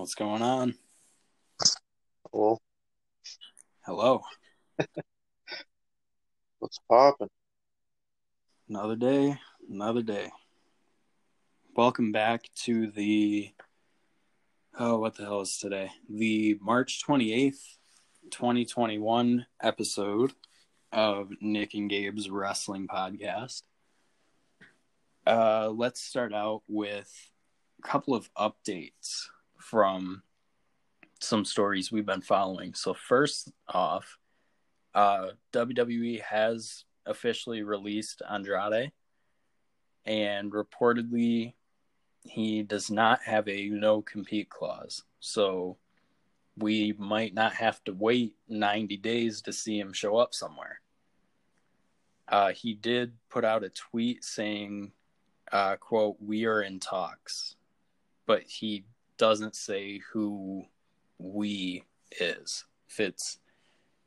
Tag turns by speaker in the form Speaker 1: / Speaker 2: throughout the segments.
Speaker 1: What's going on?
Speaker 2: Well,
Speaker 1: Hello.
Speaker 2: what's poppin'?
Speaker 1: Another day, another day. Welcome back to the oh, what the hell is today? The March 28th, 2021 episode of Nick and Gabe's Wrestling Podcast. Uh, let's start out with a couple of updates from some stories we've been following. So first off, uh, WWE has officially released Andrade, and reportedly, he does not have a no compete clause. So we might not have to wait 90 days to see him show up somewhere. Uh, he did put out a tweet saying, uh, quote, we are in talks, but he doesn't say who we is. If it's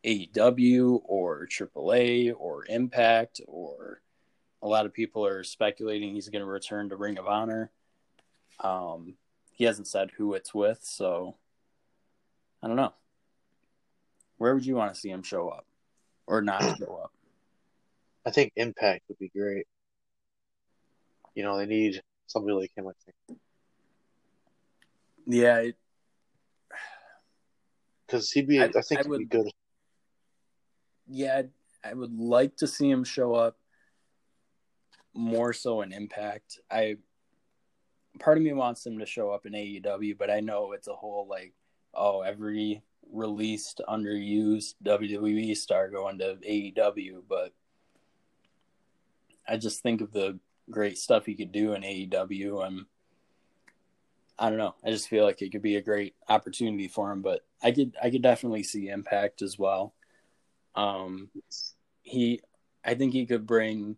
Speaker 1: AEW or AAA or Impact or a lot of people are speculating he's going to return to Ring of Honor. Um, he hasn't said who it's with, so I don't know. Where would you want to see him show up or not show up?
Speaker 2: I think Impact would be great. You know, they need somebody like him, I think.
Speaker 1: Yeah,
Speaker 2: Because he'd be,
Speaker 1: I-
Speaker 2: I, think
Speaker 1: I
Speaker 2: he'd be good.
Speaker 1: yeah, I would like to see him show up more so in Impact. I part of me wants him to show up in AEW, but I know it's a whole like, oh, every released underused WWE star going to AEW, but I just think of the great stuff he could do in AEW and I don't know. I just feel like it could be a great opportunity for him, but I could I could definitely see Impact as well. Um he I think he could bring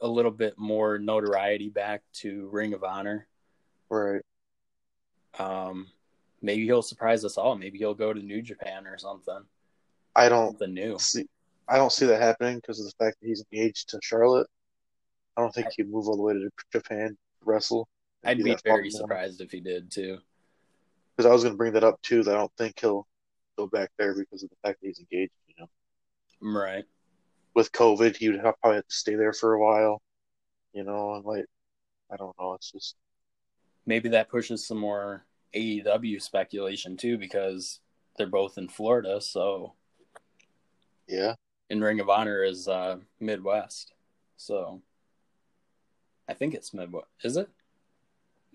Speaker 1: a little bit more notoriety back to Ring of Honor.
Speaker 2: Right.
Speaker 1: Um maybe he'll surprise us all. Maybe he'll go to New Japan or something.
Speaker 2: I don't
Speaker 1: the new.
Speaker 2: see. I don't see that happening because of the fact that he's engaged to Charlotte. I don't think he'd move all the way to Japan to wrestle.
Speaker 1: I'd be very
Speaker 2: surprised.
Speaker 1: if he did too.
Speaker 2: Because I was going to bring that up too. That I don't think he'll go back there because of the fact that he's engaged. You know,
Speaker 1: Right.
Speaker 2: with COVID, he would have, probably have to stay there for a while. You know, and like, I don't know. It's just
Speaker 1: Maybe that pushes some more AEW speculation too because they're both in Florida, so
Speaker 2: yeah.
Speaker 1: in Ring of Honor is uh Midwest. So I think it's Midwest. Is it?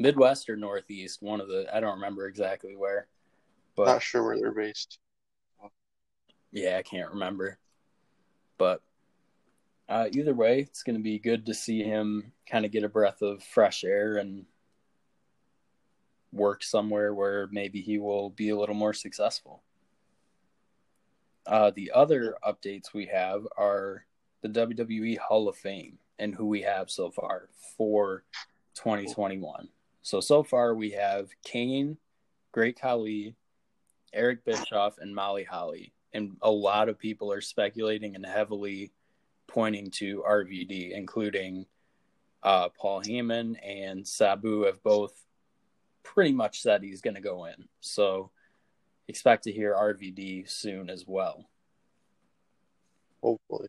Speaker 1: Midwest or Northeast? One of the I don't remember exactly where. But
Speaker 2: Not sure where they're based.
Speaker 1: Yeah, I can't remember. But uh, either way, it's going to be good to see him kind of get a breath of fresh air and work somewhere where maybe he will be a little more successful. Uh, the other updates we have are the WWE Hall of Fame and who we have so far for 2021. So, so far we have Kane, Great Khali, Eric Bischoff, and Molly Holly and a lot of people are speculating and heavily pointing to RVD, including uh, Paul Heyman and Sabu have both pretty much said he's going to go in. So expect to hear RVD soon as well.
Speaker 2: Hopefully,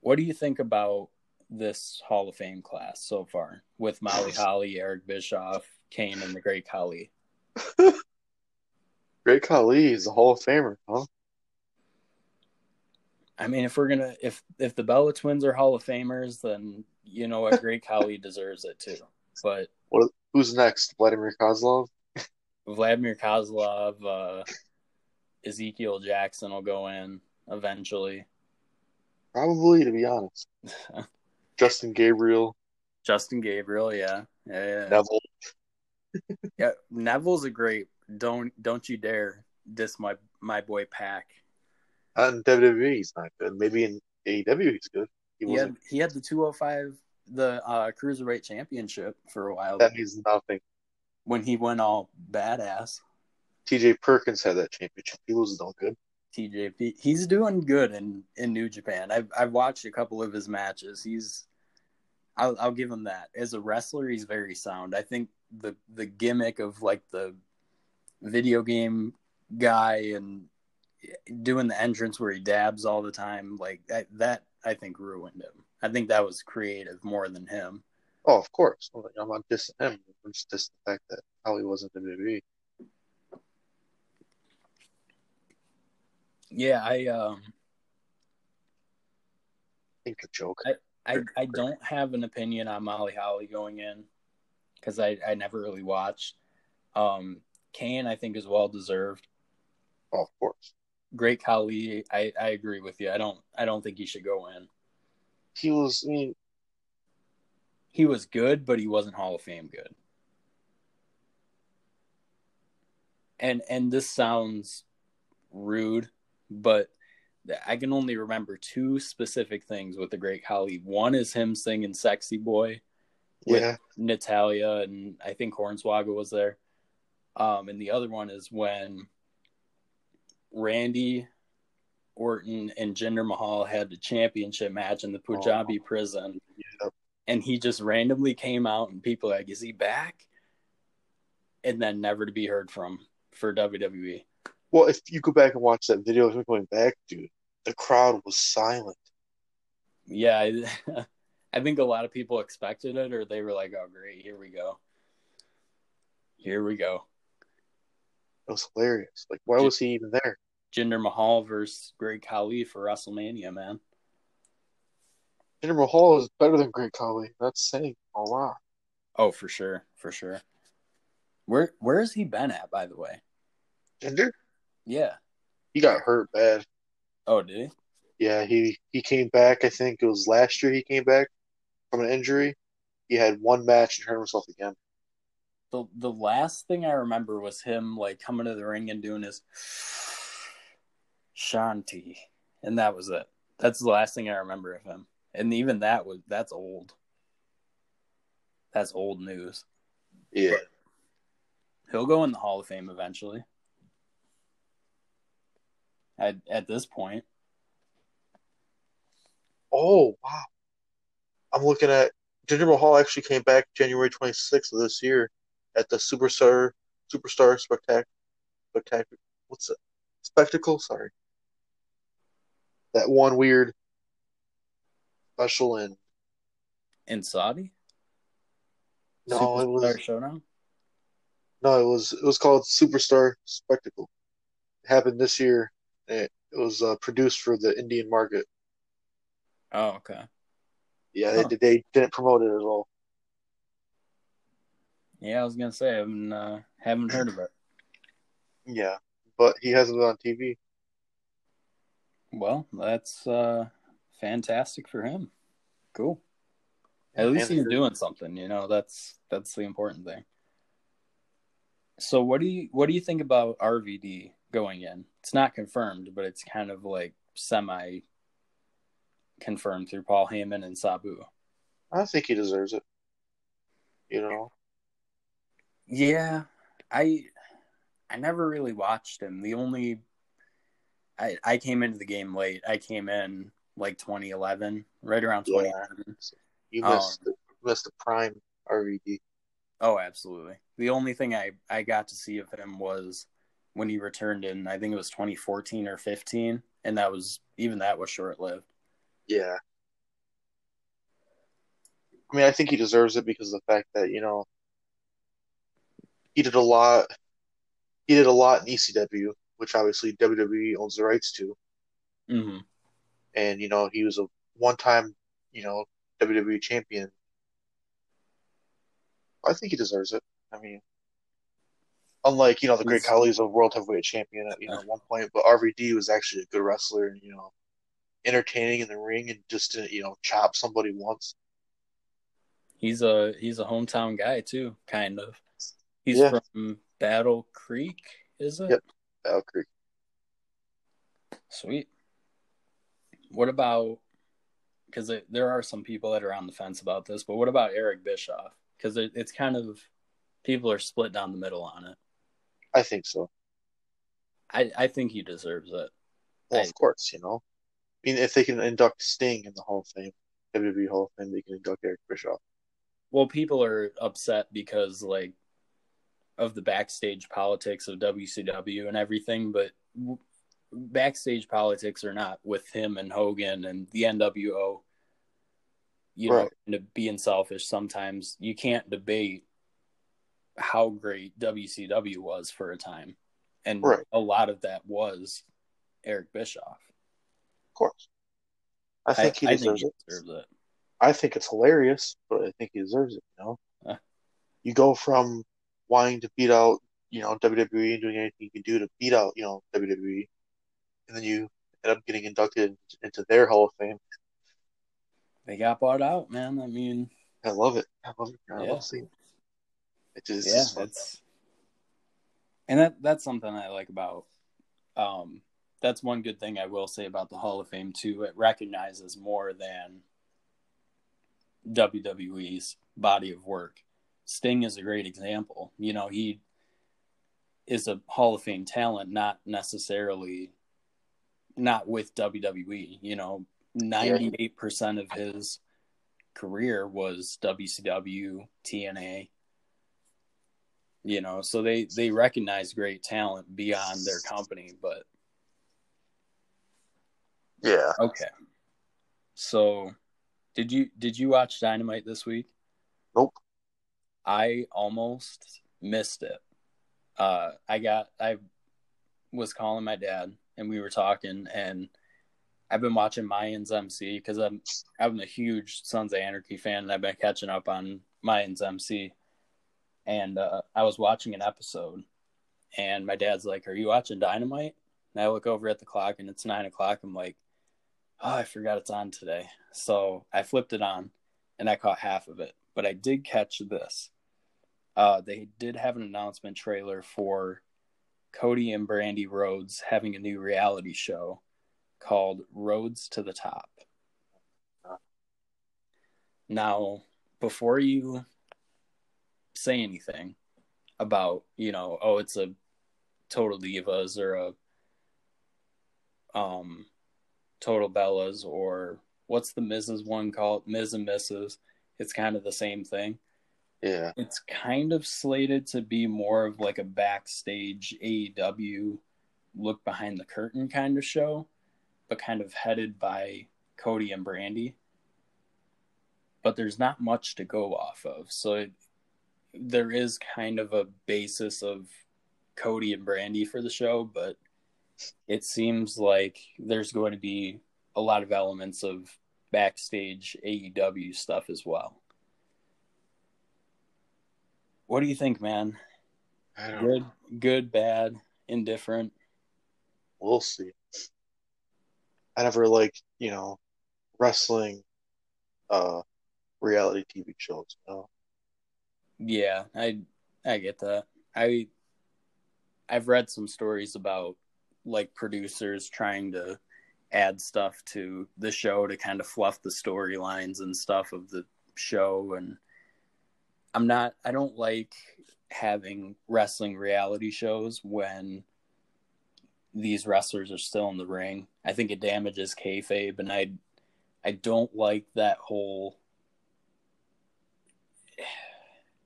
Speaker 1: What do you think about this Hall of Fame class so far with Molly Holly, Eric Bischoff, Kane, and the Great Khali?
Speaker 2: Great Khali is a Hall of Famer, huh?
Speaker 1: I mean, if we're gonna if if the Bella twins are Hall of Famers, then you know what, Great Khali deserves it too. But
Speaker 2: Who's next? Vladimir Kozlov?
Speaker 1: Vladimir Kozlov, uh, Ezekiel Jackson will go in eventually.
Speaker 2: Probably, to be honest. Justin Gabriel,
Speaker 1: Justin Gabriel, yeah, yeah, yeah.
Speaker 2: Neville.
Speaker 1: yeah. Neville's a great. Don't don't you dare diss my my boy
Speaker 2: PAC. In WWE, he's not good. Maybe in AEW, he's good. He
Speaker 1: He had he had the two hundred five the uh, cruiserweight championship for a while
Speaker 2: That means nothing.
Speaker 1: when he went all badass.
Speaker 2: TJ Perkins had that championship. He wasn't all good.
Speaker 1: TJP. He's doing good in in New Japan. I've I've watched a couple of his matches. He's I'll I'll give him that. As a wrestler, he's very sound. I think the the gimmick of like the video game guy and doing the entrance where he dabs all the time, like that, that I think ruined him. I think that was creative more than him.
Speaker 2: Oh, of course. I'm not dissing him. I'm just dissing the fact that how he wasn't the WWE.
Speaker 1: Yeah, I um
Speaker 2: I think the joke.
Speaker 1: I, I, I don't have an opinion on Molly Holly going in because I, I never really watched. Um, Kane, I think, is well deserved.
Speaker 2: Oh, of course.
Speaker 1: Great Khali, I, I agree with you. I don't I don't think he should go in.
Speaker 2: He was. I mean,
Speaker 1: he was good, but he wasn't Hall of Fame good. And and this sounds rude, but I can only remember two specific things with the Great Khali. One is him singing "Sexy Boy" with
Speaker 2: yeah.
Speaker 1: Natalya, and I think Hornswoggle was there. Um, and the other one is when Randy Orton and Jinder Mahal had the championship match in the Punjabi oh. prison, and he just randomly came out, and people like, "Is he back?" And then never to be heard from for WWE.
Speaker 2: Well, if you go back and watch that video of him going back, dude, the crowd was silent.
Speaker 1: Yeah, I, I think a lot of people expected it, or they were like, "Oh, great, here we go, here we go."
Speaker 2: It was hilarious. Like, why was he even there?
Speaker 1: Jinder Mahal versus Great Khali for WrestleMania, man.
Speaker 2: Jinder Mahal is better than Great Khali. That's saying a lot.
Speaker 1: Oh, for sure, for sure. Where where has he been at, by the way?
Speaker 2: Jinder?
Speaker 1: Yeah.
Speaker 2: He got hurt bad.
Speaker 1: Oh, did he?
Speaker 2: Yeah, he he came back. I think it was last year. He came back from an injury. He had one match and hurt himself again
Speaker 1: the the last thing I remember was him like coming to the ring and doing his Shanti, and that was it. That's the last thing I remember of him, and even that was that's old. That's old news.
Speaker 2: Yeah, but
Speaker 1: he'll go in the Hall of Fame eventually. At at this point.
Speaker 2: Oh wow! I'm looking at Jinder Mahal actually came back January 26th of this year at the Superstar Superstar Spectacular Spectacular what's it? Spectacle, sorry. That one weird special in
Speaker 1: in Saudi?
Speaker 2: No, Superstar it was
Speaker 1: Showdown?
Speaker 2: No, it was it was called Superstar Spectacle. It happened this year. It, it was uh, produced for the Indian market.
Speaker 1: Oh, okay.
Speaker 2: Yeah, huh. they, they didn't promote it at all.
Speaker 1: Yeah, I was gonna say I haven't uh, haven't heard of it.
Speaker 2: Yeah, but he has it on TV.
Speaker 1: Well, that's uh, fantastic for him. Cool. At least he's doing something. You know, that's that's the important thing. So, what do you what do you think about RVD going in? It's not confirmed, but it's kind of like semi confirmed through Paul Heyman and Sabu.
Speaker 2: I think he deserves it. You know,
Speaker 1: yeah, I I never really watched him. The only I I came into the game late. I came in like 2011, right around 2011. Yeah.
Speaker 2: You missed um, the, missed the prime RVD.
Speaker 1: Oh, absolutely. The only thing I I got to see of him was when he returned in I think it was 2014 or 15, and that was even that was short lived.
Speaker 2: Yeah. I mean, I think he deserves it because of the fact that you know he did a lot. He did a lot in ECW, which obviously WWE owns the rights to.
Speaker 1: Mm-hmm.
Speaker 2: And you know, he was a one-time, you know, WWE champion. I think he deserves it. I mean, unlike you know the Great colleagues of world heavyweight champion at you know one point, but RVD was actually a good wrestler and you know entertaining in the ring and just to, you know chop somebody once.
Speaker 1: He's a he's a hometown guy too, kind of. He's
Speaker 2: yeah.
Speaker 1: from Battle Creek, is it?
Speaker 2: Yep, Battle Creek.
Speaker 1: Sweet. What about? Because there are some people that are on the fence about this, but what about Eric Bischoff? Because it, it's kind of people are split down the middle on it.
Speaker 2: I think so.
Speaker 1: I I think he deserves it.
Speaker 2: Well,
Speaker 1: I,
Speaker 2: of course, you know. I mean, if they can induct Sting in the Hall of Fame. WWE Hall of Fame, they can induct Eric Bischoff.
Speaker 1: Well, people are upset because like of the backstage politics of WCW and everything, but w- backstage politics are not with him and Hogan and the NWO. You know,
Speaker 2: Right.
Speaker 1: to being selfish sometimes you can't debate how great WCW was for a time. And
Speaker 2: Right.
Speaker 1: a lot of that was Eric Bischoff.
Speaker 2: Of course. I think he
Speaker 1: I
Speaker 2: deserves
Speaker 1: think
Speaker 2: it.
Speaker 1: he deserves it.
Speaker 2: I think it's hilarious, but I think he deserves it. You know,
Speaker 1: Uh.
Speaker 2: you go from wanting to beat out, you know, WWE and doing anything you can do to beat out, you know, WWE, and then you end up getting inducted into their Hall of Fame.
Speaker 1: They got bought out, man. I mean,
Speaker 2: I love it. I love it. I
Speaker 1: Yeah.
Speaker 2: love seeing it. It just,
Speaker 1: yeah,
Speaker 2: it's
Speaker 1: it's and that that's something I like about. Um, that's one good thing I will say about the Hall of Fame too. It recognizes more than WWE's body of work. Sting is a great example. You know, he is a Hall of Fame talent, not necessarily not with WWE. You know, ninety eight percent of his career was WCW, TNA. You know, so they they recognize great talent beyond their company, but
Speaker 2: yeah.
Speaker 1: okay. So, did you did you watch Dynamite this week?
Speaker 2: Nope.
Speaker 1: I almost missed it. Uh, I got I was calling my dad and we were talking and I've been watching Mayans MC because I'm I'm a huge Sons of Anarchy fan and I've been catching up on Mayans MC. And uh, I was watching an episode and my dad's like, Are you watching Dynamite? And I look over at the clock and it's nine o'clock. I'm like, Oh, I forgot it's on today. So I flipped it on and I caught half of it. But I did catch this. Uh, they did have an announcement trailer for Cody and Brandi Rhodes having a new reality show called Rhodes to the Top. Now, before you say anything about, you know, oh, it's a Total Divas or a um Total Bellas or what's the Mrs. one called? Miz and Mrs. It's kind of the same thing.
Speaker 2: Yeah.
Speaker 1: It's kind of slated to be more of like a backstage AEW look behind the curtain kind of show, but kind of headed by Cody and Brandi. But there's not much to go off of. So it, there is kind of a basis of Cody and Brandi for the show, but it seems like there's going to be a lot of elements of backstage AEW stuff as well. What do you think, man?
Speaker 2: I don't
Speaker 1: Good, good, bad, indifferent.
Speaker 2: We'll see. I never like you know, wrestling uh reality TV shows. You know?
Speaker 1: Yeah, I I get that. I I've read some stories about like producers trying to add stuff to the show to kind of fluff the storylines and stuff of the show and I'm not I don't like having wrestling reality shows when these wrestlers are still in the ring. I think it damages kayfabe and I I don't like that whole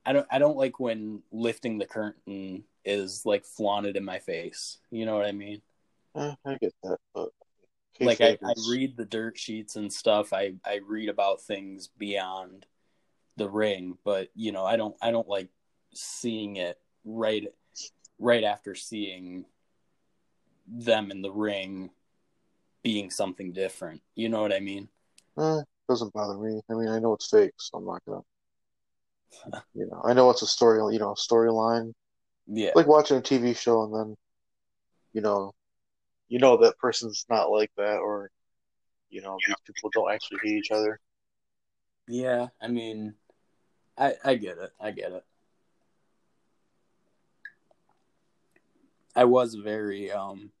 Speaker 1: I don't I don't like when lifting the curtain is like flaunted in my face. You know what I mean?
Speaker 2: Eh, I get that, but
Speaker 1: like I, I read the dirt sheets and stuff. I, I read about things beyond the ring, but you know, I don't I don't like seeing it right right after seeing them in the ring being something different. You know what I mean?
Speaker 2: Eh, doesn't bother me. I mean, I know it's fake, so I'm not gonna. You know, I know it's a story. You know, storyline.
Speaker 1: Yeah.
Speaker 2: Like watching a TV show and then, you know, you know that person's not like that, or you know, these people don't actually hate each other.
Speaker 1: Yeah, I mean, I I get it. I get it. I was very um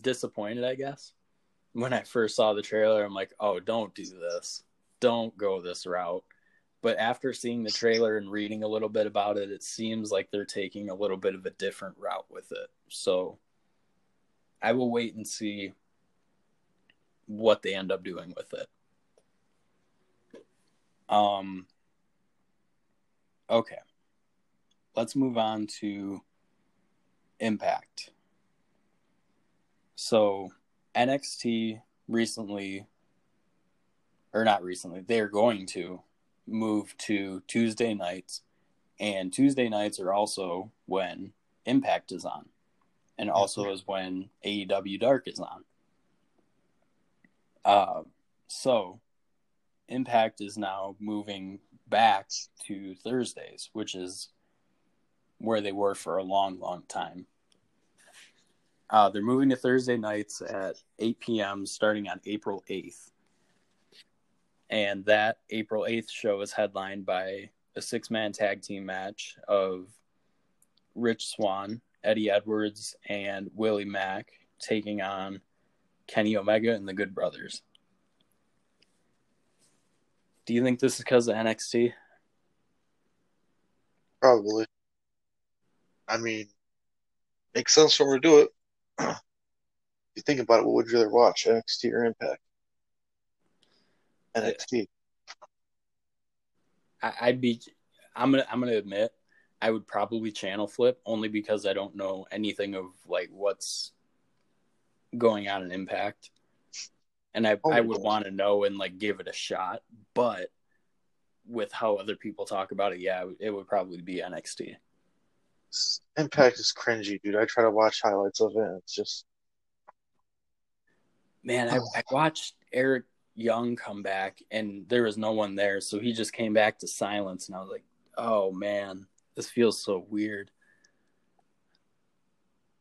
Speaker 1: disappointed, I guess, when I first saw the trailer. I'm like, "Oh, don't do this. Don't go this route." But after seeing the trailer and reading a little bit about it, it seems like they're taking a little bit of a different route with it. So I will wait and see what they end up doing with it. Um okay. Let's move on to Impact. So NXT recently or not recently, they're going to move to Tuesday nights and Tuesday nights are also when Impact is on and also is when AEW Dark is on. Uh, so Impact is now moving back to Thursdays, which is where they were for a long, long time. Uh, they're moving to Thursday nights at 8 p.m. starting on April 8th. And that April 8th show is headlined by a six man tag team match of Rich Swann, Eddie Edwards, and Willie Mack taking on Kenny Omega and the Good Brothers. Do you think this is because of NXT?
Speaker 2: Probably. I mean, makes sense for them to do it. if you think about it, what would you rather watch, NXT or Impact? NXT.
Speaker 1: I, I'd be. I'm gonna. I'm gonna admit, I would probably channel flip only because I don't know anything of like what's going on in Impact, and I
Speaker 2: Oh,
Speaker 1: I would want to know and like give it a shot. But with how other people talk about it, yeah, it would probably be NXT.
Speaker 2: Impact is cringy, dude. I try to watch highlights of it, it's just
Speaker 1: Man, I, I watched Eric Young come back, and there was no one there, so he just came back to silence, and I was like, "Oh man, this feels so weird."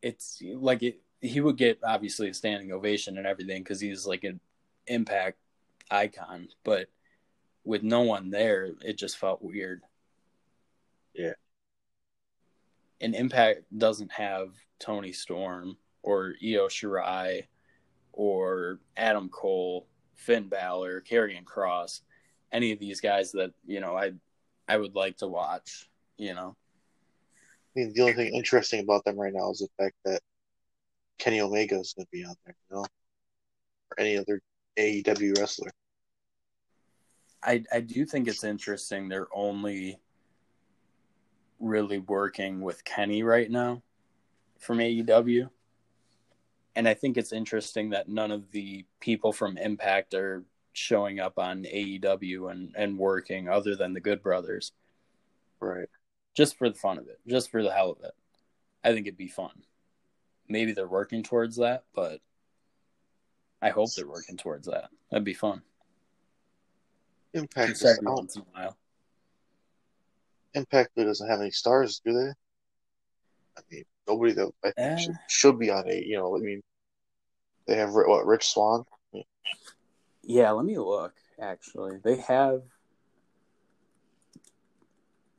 Speaker 1: It's like it. He would get obviously a standing ovation and everything because he's like an impact icon, but with no one there, it just felt weird.
Speaker 2: Yeah.
Speaker 1: And Impact doesn't have Toni Storm or Io Shirai or Adam Cole, Finn Balor, Karrion Cross, any of these guys that you know I I would like to watch. You know,
Speaker 2: I mean, the only thing interesting about them right now is the fact that Kenny Omega is going to be on there, you know, or any other AEW wrestler.
Speaker 1: I I do think it's interesting. They're only really working with Kenny right now from AEW. And I think it's interesting that none of the people from Impact are showing up on AEW and, and working other than the Good Brothers.
Speaker 2: Right.
Speaker 1: just for the fun of it, just for the hell of it. I think it'd be fun. Maybe they're working towards that, but I hope they're working towards that. That'd be fun.
Speaker 2: Impact
Speaker 1: every once in a while.
Speaker 2: Impact really doesn't have any stars, do they? I mean, nobody that I think should, should be on a. You know, I mean, they have what Rich Swann.
Speaker 1: Yeah, let me look. Actually, they have.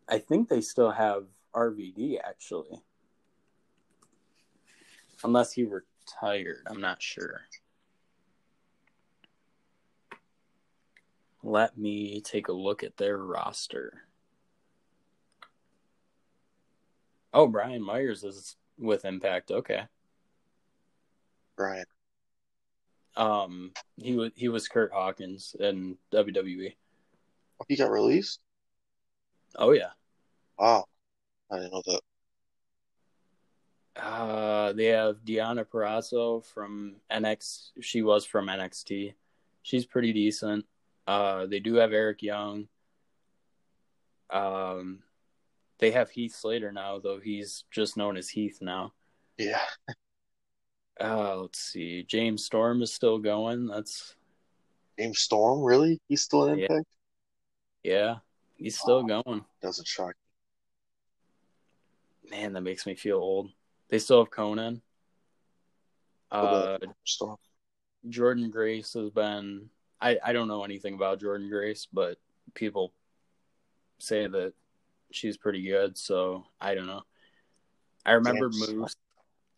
Speaker 1: I think they still have RVD. Actually, unless he retired, I'm not sure. Let me take a look at their roster. Oh, Brian Myers is with Impact. Okay.
Speaker 2: Brian.
Speaker 1: Um, he was he was Kurt Hawkins in WWE.
Speaker 2: He got released.
Speaker 1: Oh yeah.
Speaker 2: Wow, I didn't know that.
Speaker 1: Uh, they have Deonna Purrazzo from NX. She was from NXT. She's pretty decent. Uh, they do have Eric Young. Um, they have Heath Slater now, though he's just known as Heath now.
Speaker 2: Yeah,
Speaker 1: Uh, let's see. James Storm is still going. That's
Speaker 2: James Storm, really? He's still in
Speaker 1: Yeah.
Speaker 2: Impact?
Speaker 1: yeah, he's still going.
Speaker 2: Doesn't shock
Speaker 1: Man, that makes me feel old. They still have Conan. Uh,
Speaker 2: Storm.
Speaker 1: Jordynne Grace has been I, I don't know anything about Jordynne Grace, but people say that she's pretty good, so I don't know. I remember
Speaker 2: James-
Speaker 1: Moose.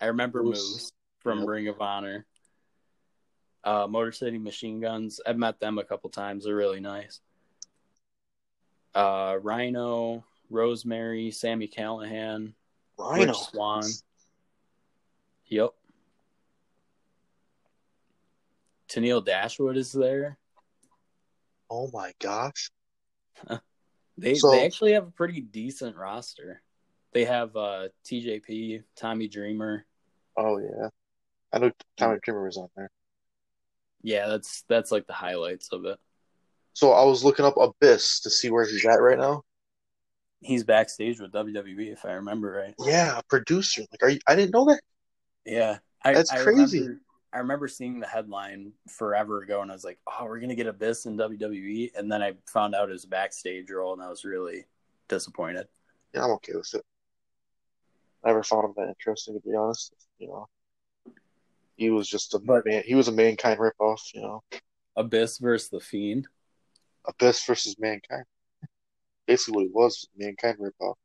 Speaker 1: I remember
Speaker 2: Moose.
Speaker 1: Moose, from
Speaker 2: Yep.
Speaker 1: Ring of Honor. Uh, Motor City Machine Guns. I've met them a couple times. They're really nice. Uh, Rhino, Rosemary, Sami Callihan,
Speaker 2: Rhino.
Speaker 1: Rich Swann. Yep. Tenille Dashwood is there.
Speaker 2: Oh my gosh.
Speaker 1: They
Speaker 2: So-
Speaker 1: they actually have a pretty decent roster. They have uh TJP, Tommy Dreamer.
Speaker 2: Oh yeah. I know Tommy Dreamer was on there.
Speaker 1: Yeah, that's that's like the highlights of it.
Speaker 2: So I was looking up Abyss to see where he's at right now.
Speaker 1: He's backstage with WWE, if I remember right.
Speaker 2: Yeah, a producer. Like, are you? I didn't know that.
Speaker 1: Yeah, I,
Speaker 2: That's
Speaker 1: I
Speaker 2: crazy.
Speaker 1: Remember, I remember seeing the headline forever ago, and I was like, "Oh, we're gonna get Abyss in WWE," and then I found out it was a backstage role, and I was really disappointed.
Speaker 2: Yeah, I'm okay with it. I never found him that interesting, to be honest. You know, he was just a
Speaker 1: But-
Speaker 2: man. He was a mankind ripoff. You know,
Speaker 1: Abyss versus the Fiend.
Speaker 2: Abyss versus mankind. Basically, what he was, mankind ripoff.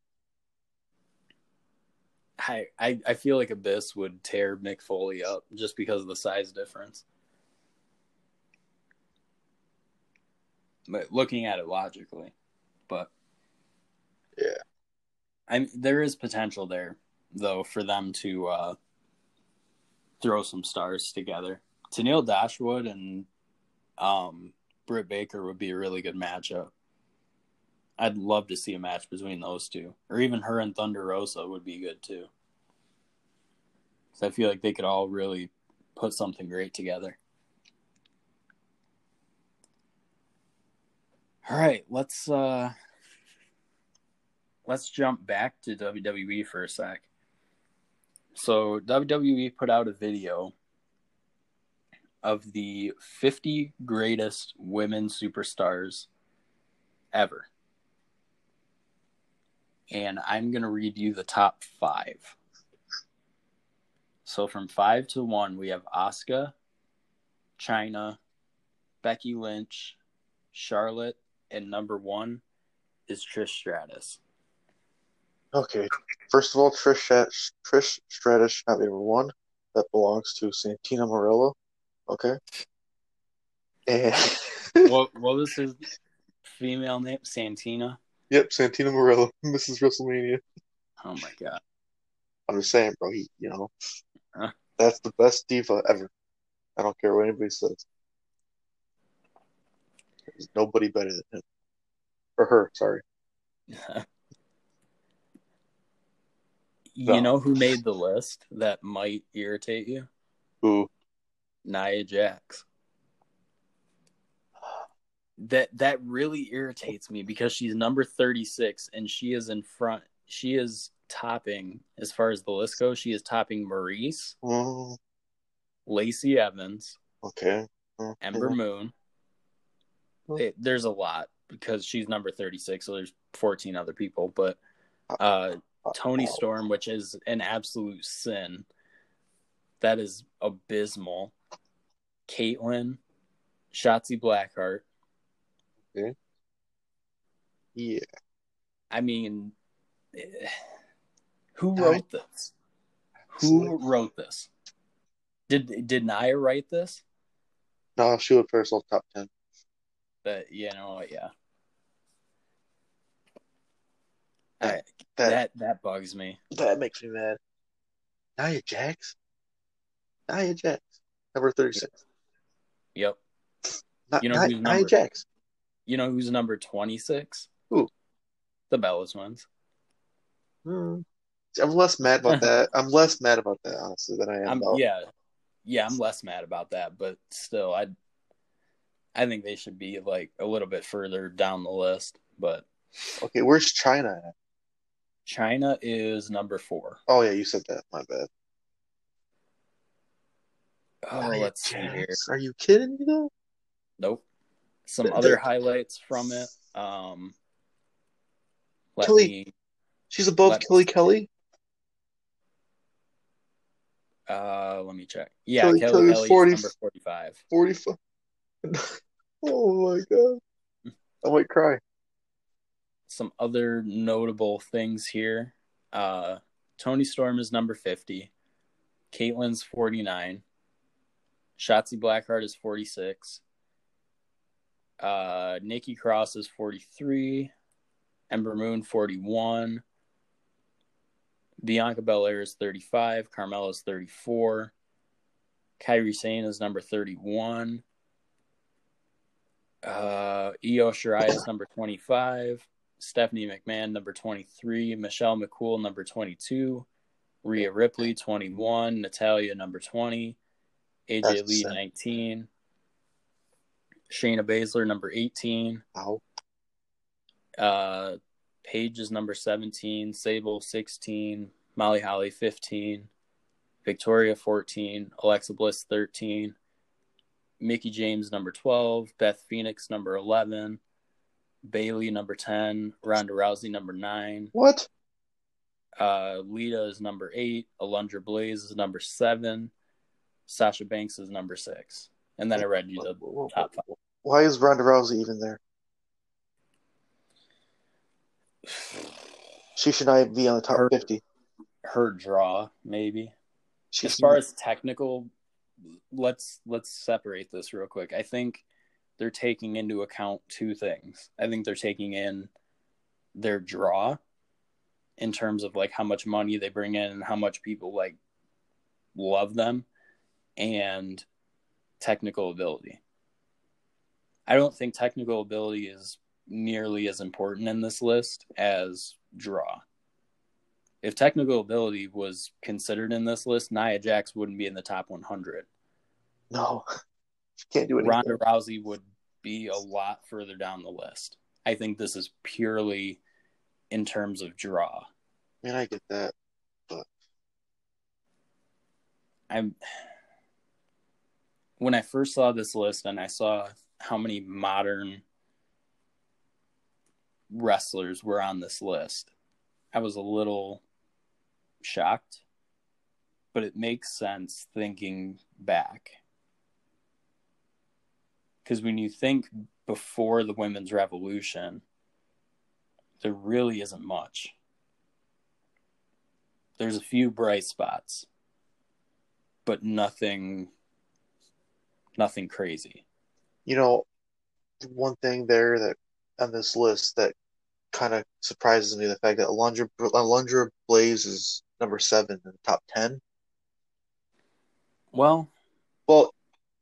Speaker 1: I, I I feel like Abyss would tear Mick Foley up just because of the size difference. But looking at it logically, but
Speaker 2: Yeah.
Speaker 1: I there is potential there though for them to uh, throw some stars together. Tenille Dashwood and um, Britt Baker would be a really good matchup. I'd love to see a match between those two, or even her and Thunder Rosa would be good too. So I feel like they could all really put something great together. All right, let's uh let's jump back to WWE for a sec. So WWE put out a video of the 50 greatest women superstars ever. And I'm going to read you the top 5. So from 5 to 1 we have Asuka, Chyna, Becky Lynch, Charlotte, and number 1 is Trish Stratus.
Speaker 2: Okay. First of all, Trish Stratus, Trish Stratus should not be number one. That belongs to Santina Marella. Okay. And
Speaker 1: what what was his female name? Santina.
Speaker 2: Yep, Santina Marella, Mrs. WrestleMania.
Speaker 1: Oh my god.
Speaker 2: I'm just saying, bro. He, you know,
Speaker 1: Huh?
Speaker 2: that's the best diva ever. I don't care what anybody says. There's nobody better than him or her. Sorry.
Speaker 1: you
Speaker 2: No.
Speaker 1: know who made the list that might irritate you?
Speaker 2: Who?
Speaker 1: Nia Jax. That that really irritates me because she's number 36 and she is in front. She is topping as far as the list goes. She is topping Maryse,
Speaker 2: Mm,
Speaker 1: Lacey Evans,
Speaker 2: okay. Mm,
Speaker 1: Ember. Moon. It, there's a lot because she's number 36, so there's 14 other people, but uh, Toni Storm, which is an absolute sin. That is abysmal. Kaitlyn, Shotzi Blackheart.
Speaker 2: Yeah.
Speaker 1: I mean, eh, who
Speaker 2: I-
Speaker 1: wrote this? Who wrote this? Did did Nia write this?
Speaker 2: No, she would put herself top ten.
Speaker 1: But you know, yeah.
Speaker 2: That-
Speaker 1: I,
Speaker 2: That
Speaker 1: that that bugs me.
Speaker 2: that makes me mad. Nia Jax. Nia Jax, number thirty-six.
Speaker 1: Yep.
Speaker 2: Not
Speaker 1: You know
Speaker 2: Nia, Nia Jax.
Speaker 1: You know who's number twenty six?
Speaker 2: Who?
Speaker 1: The Bella Twins.
Speaker 2: Hmm. I'm less mad about that. I'm less mad about that honestly than I am
Speaker 1: I'm
Speaker 2: about.
Speaker 1: yeah, yeah. I'm less mad about that, but still, I, I think they should be like a little bit further down the list. But
Speaker 2: Okay, where's Chyna at?
Speaker 1: Chyna is number four.
Speaker 2: Oh yeah, you said that. My bad.
Speaker 1: Oh,
Speaker 2: Nia
Speaker 1: let's see here.
Speaker 2: Are you kidding me though?
Speaker 1: Nope. Some
Speaker 2: The-
Speaker 1: other
Speaker 2: the-
Speaker 1: highlights from it. Um,
Speaker 2: Kelly-
Speaker 1: me.
Speaker 2: She's above Kelly Kelly.
Speaker 1: Uh, let me check. Yeah,
Speaker 2: Kelly-
Speaker 1: Kelly,
Speaker 2: Kelly was
Speaker 1: Kelly's
Speaker 2: 40
Speaker 1: number forty-five.
Speaker 2: Forty-five. oh my god, I might cry.
Speaker 1: Some other notable things here. Uh, Toni Storm is number fifty. Kaitlyn's forty-nine. Shotzi Blackheart is forty-six. Uh, Nikki Cross is forty-three. Ember Moon forty-one. Bianca Belair is 35, Carmella is 34, Kairi Sane is number 31. Uh, Io Shirai is number 25. Stephanie McMahon, number 23. Michelle McCool, number 22. Rhea Ripley, 21. Natalya, number 20. AJ
Speaker 2: That's
Speaker 1: Lee,
Speaker 2: insane.
Speaker 1: 19. Shayna Baszler, number 18.
Speaker 2: Ow.
Speaker 1: Uh, Paige is number 17. Sable, 16. Molly Holly, 15. Victoria, 14. Alexa Bliss, 13. Mickie James, number 12. Beth Phoenix, number 11. Bayley, number 10. Ronda Rousey, number 9.
Speaker 2: What?
Speaker 1: Uh, Lita is number 8. Alundra Blaze is number 7. Sasha Banks is number 6. And then I read you the top five.
Speaker 2: Why is Ronda Rousey even there? She should not be on the top
Speaker 1: Her-
Speaker 2: 50.
Speaker 1: Her draw, maybe.
Speaker 2: She
Speaker 1: as far as technical let's let's separate this real quick i think they're taking into account two things i think they're taking in their draw in terms of like how much money they bring in and how much people like love them and technical ability i don't think technical ability is nearly as important in this list as draw if technical ability was considered in this list, Nia Jax wouldn't be in the top 100.
Speaker 2: no, she can't do it.
Speaker 1: Ronda Rousey would be a lot further down the list. I think this is purely in terms of draw.
Speaker 2: Man, I get that.
Speaker 1: But I'm when I first saw this list and I saw how many modern wrestlers were on this list, I was a little shocked. But it makes sense thinking back. Because when you think before the women's revolution, there really isn't much. There's a few bright spots, but nothing nothing crazy.
Speaker 2: You know, one thing there that on this list that kind of surprises me the fact that Alundra, Alundra Blaze is number seven in the top 10.
Speaker 1: Well,
Speaker 2: Well,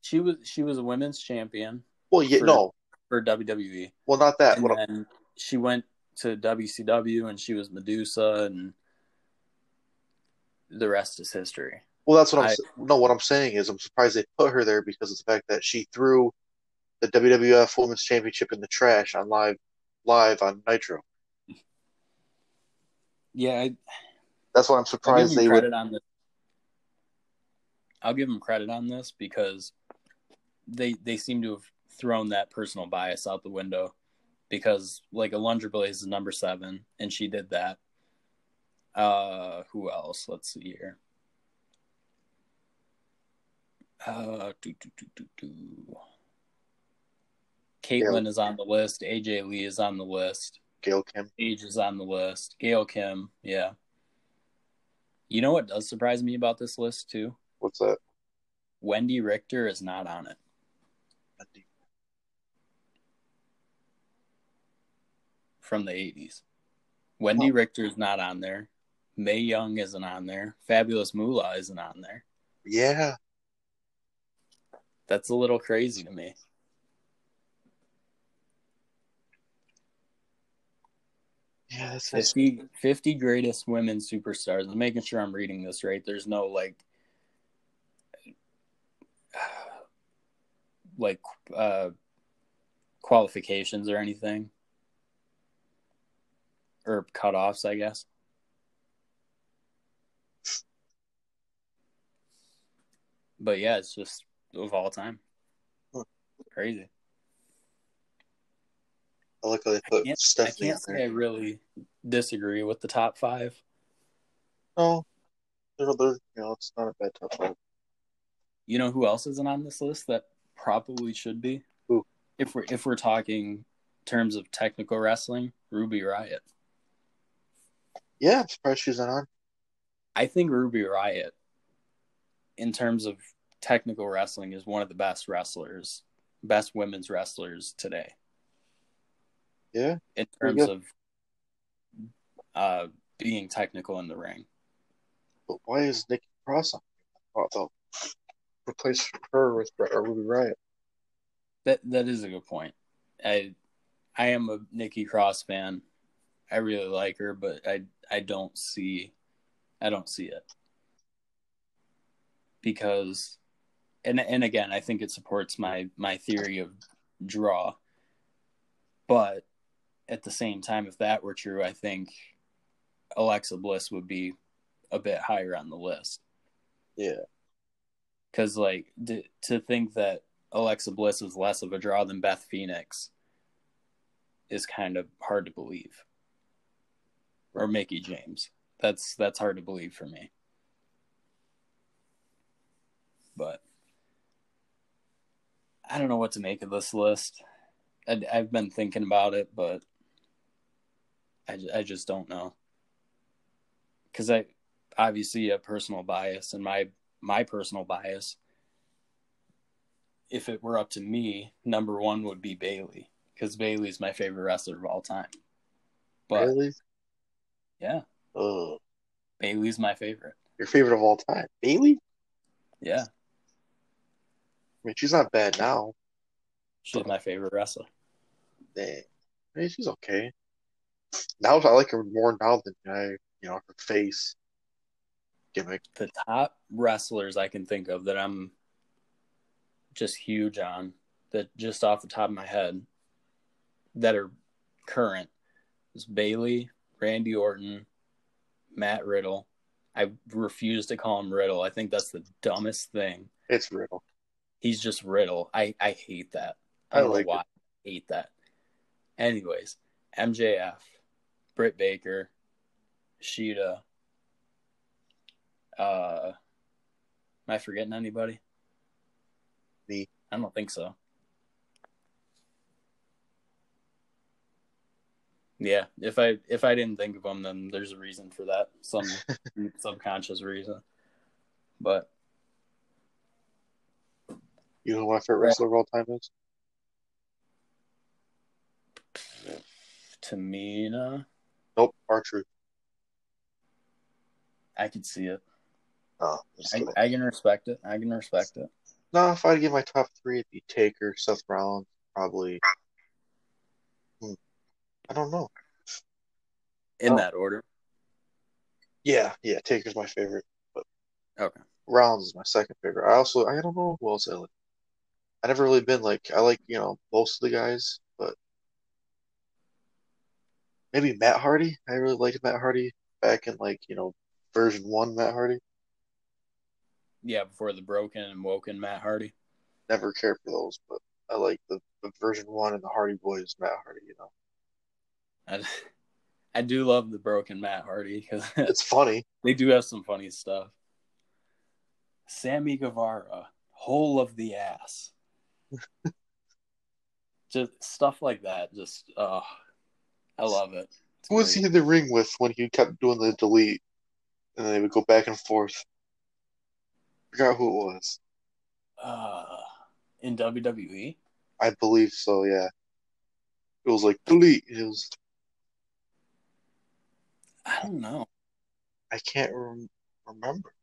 Speaker 1: she was she was a women's champion
Speaker 2: well, yeah,
Speaker 1: For-
Speaker 2: no,
Speaker 1: for WWE,
Speaker 2: well, not that.
Speaker 1: and
Speaker 2: What, I-
Speaker 1: then she went to WCW and she was Medusa, and the rest is history.
Speaker 2: Well, that's what I'm.
Speaker 1: I-
Speaker 2: no, what I'm saying is I'm surprised they put her there because of the fact that she threw the WWF Women's Championship in the trash on live, live on Nitro.
Speaker 1: Yeah, I,
Speaker 2: That's why I'm surprised they would.
Speaker 1: on this. I'll give them credit on this because they they seem to have thrown that personal bias out the window because like Alundra Blaze is number seven and she did that. Uh, who else? Let's see here. Uh, do, do, do, do, do. Kaitlyn is on the list. AJ Lee is on the list.
Speaker 2: Gail Kim.
Speaker 1: Paige is on the list. Gail Kim, yeah. You know what does surprise me about this list too?
Speaker 2: What's that?
Speaker 1: Wendi Richter is not on it. From the eighties.
Speaker 2: Wendi.
Speaker 1: Richter is not on there. Mae Young isn't on there. Fabulous Moolah isn't on there.
Speaker 2: Yeah,
Speaker 1: That's a little crazy to me.
Speaker 2: yeah, that's, that's
Speaker 1: 50, 50 greatest women superstars. I'm making sure I'm reading this right. There's no like like uh qualifications or anything. Or cutoffs, I guess. But yeah, it's just of all time.
Speaker 2: Hmm.
Speaker 1: Crazy.
Speaker 2: I like how they
Speaker 1: I
Speaker 2: put
Speaker 1: can't, I
Speaker 2: Stephanie in
Speaker 1: can't say I really disagree with the top five.
Speaker 2: No, they're, they're, you know, it's not a bad top five.
Speaker 1: You know who else isn't on this list that probably should be?
Speaker 2: Who?
Speaker 1: If we're if we're talking terms of technical wrestling, Ruby Riott.
Speaker 2: Yeah, I'm surprised she's not on.
Speaker 1: I think Ruby Riott, in terms of technical wrestling, is one of the best wrestlers, best women's wrestlers today.
Speaker 2: Yeah,
Speaker 1: In terms of uh, being technical in the ring.
Speaker 2: but why is Nikki Cross on? I thought replace her with or Ruby Riott.
Speaker 1: That that is a good point. I I am a Nikki Cross fan. I really like her, but I I don't see I don't see it. Because and and again, I think it supports my my theory of draw. But at the same time, if that were true, I think Alexa Bliss would be a bit higher on the list.
Speaker 2: Yeah.
Speaker 1: Because, like, d- to think that Alexa Bliss is less of a draw than Beth Phoenix is kind of hard to believe. Or Mickie James. That's that's hard to believe for me. But I don't know what to make of this list. I, have been thinking about it, but I, I just don't know. Because I obviously have personal bias, and my my personal bias, if it were up to me, number one would be Bayley because Bayley's my favorite wrestler of all time.
Speaker 2: But Bayley?
Speaker 1: yeah,
Speaker 2: oh,
Speaker 1: Bayley's my favorite.
Speaker 2: Your favorite of all time, Bayley?
Speaker 1: Yeah.
Speaker 2: I mean, she's not bad now.
Speaker 1: She's my favorite wrestler.
Speaker 2: Dang. I mean, she's okay. Now I like her more now than I, you know, her face gimmick.
Speaker 1: The top wrestlers I can think of that I'm just huge on, that just off the top of my head, that are current, is Bayley, Randy Orton, Matt Riddle. I refuse to call him Riddle. I think that's the dumbest thing.
Speaker 2: It's Riddle.
Speaker 1: He's just Riddle. I, I hate that. I, I don't like know why. I hate that. Anyways, MJF, Britt Baker, Shida. Uh, am I forgetting anybody?
Speaker 2: Me.
Speaker 1: I don't think so. Yeah, if I if I didn't think of them, then there's a reason for that, some subconscious reason. But
Speaker 2: you know what my favorite wrestler of all time is?
Speaker 1: Tamina.
Speaker 2: Nope, R-Truth.
Speaker 1: I can see it.
Speaker 2: Oh,
Speaker 1: I, I, can respect it. I can respect it.
Speaker 2: No, if I had give my top three, it'd be Taker, Seth Rollins, probably. Hmm, I don't know.
Speaker 1: In oh. that order.
Speaker 2: Yeah, yeah. Taker's my favorite, but
Speaker 1: okay.
Speaker 2: Rollins is my second favorite. I also I don't know who else I like. I never really been like I like you know most of the guys, but maybe Matt Hardy. I really liked Matt Hardy back in like you know version one Matt Hardy.
Speaker 1: Yeah, before the broken and woken Matt Hardy.
Speaker 2: Never cared for those, but I like the, the version one and the Hardy Boys Matt Hardy. You know.
Speaker 1: I, I do love the broken Matt Hardy because
Speaker 2: it's funny.
Speaker 1: They do have some funny stuff. Sammy Guevara, hole of the ass. Just stuff like that. Just, uh, I love it.
Speaker 2: It's Who was he in the ring with when he kept doing the delete, and then they would go back and forth? I forgot who it was.
Speaker 1: Uh, in WWE.
Speaker 2: I believe so. Yeah. It was like delete. It was.
Speaker 1: I don't know.
Speaker 2: I can't rem- remember.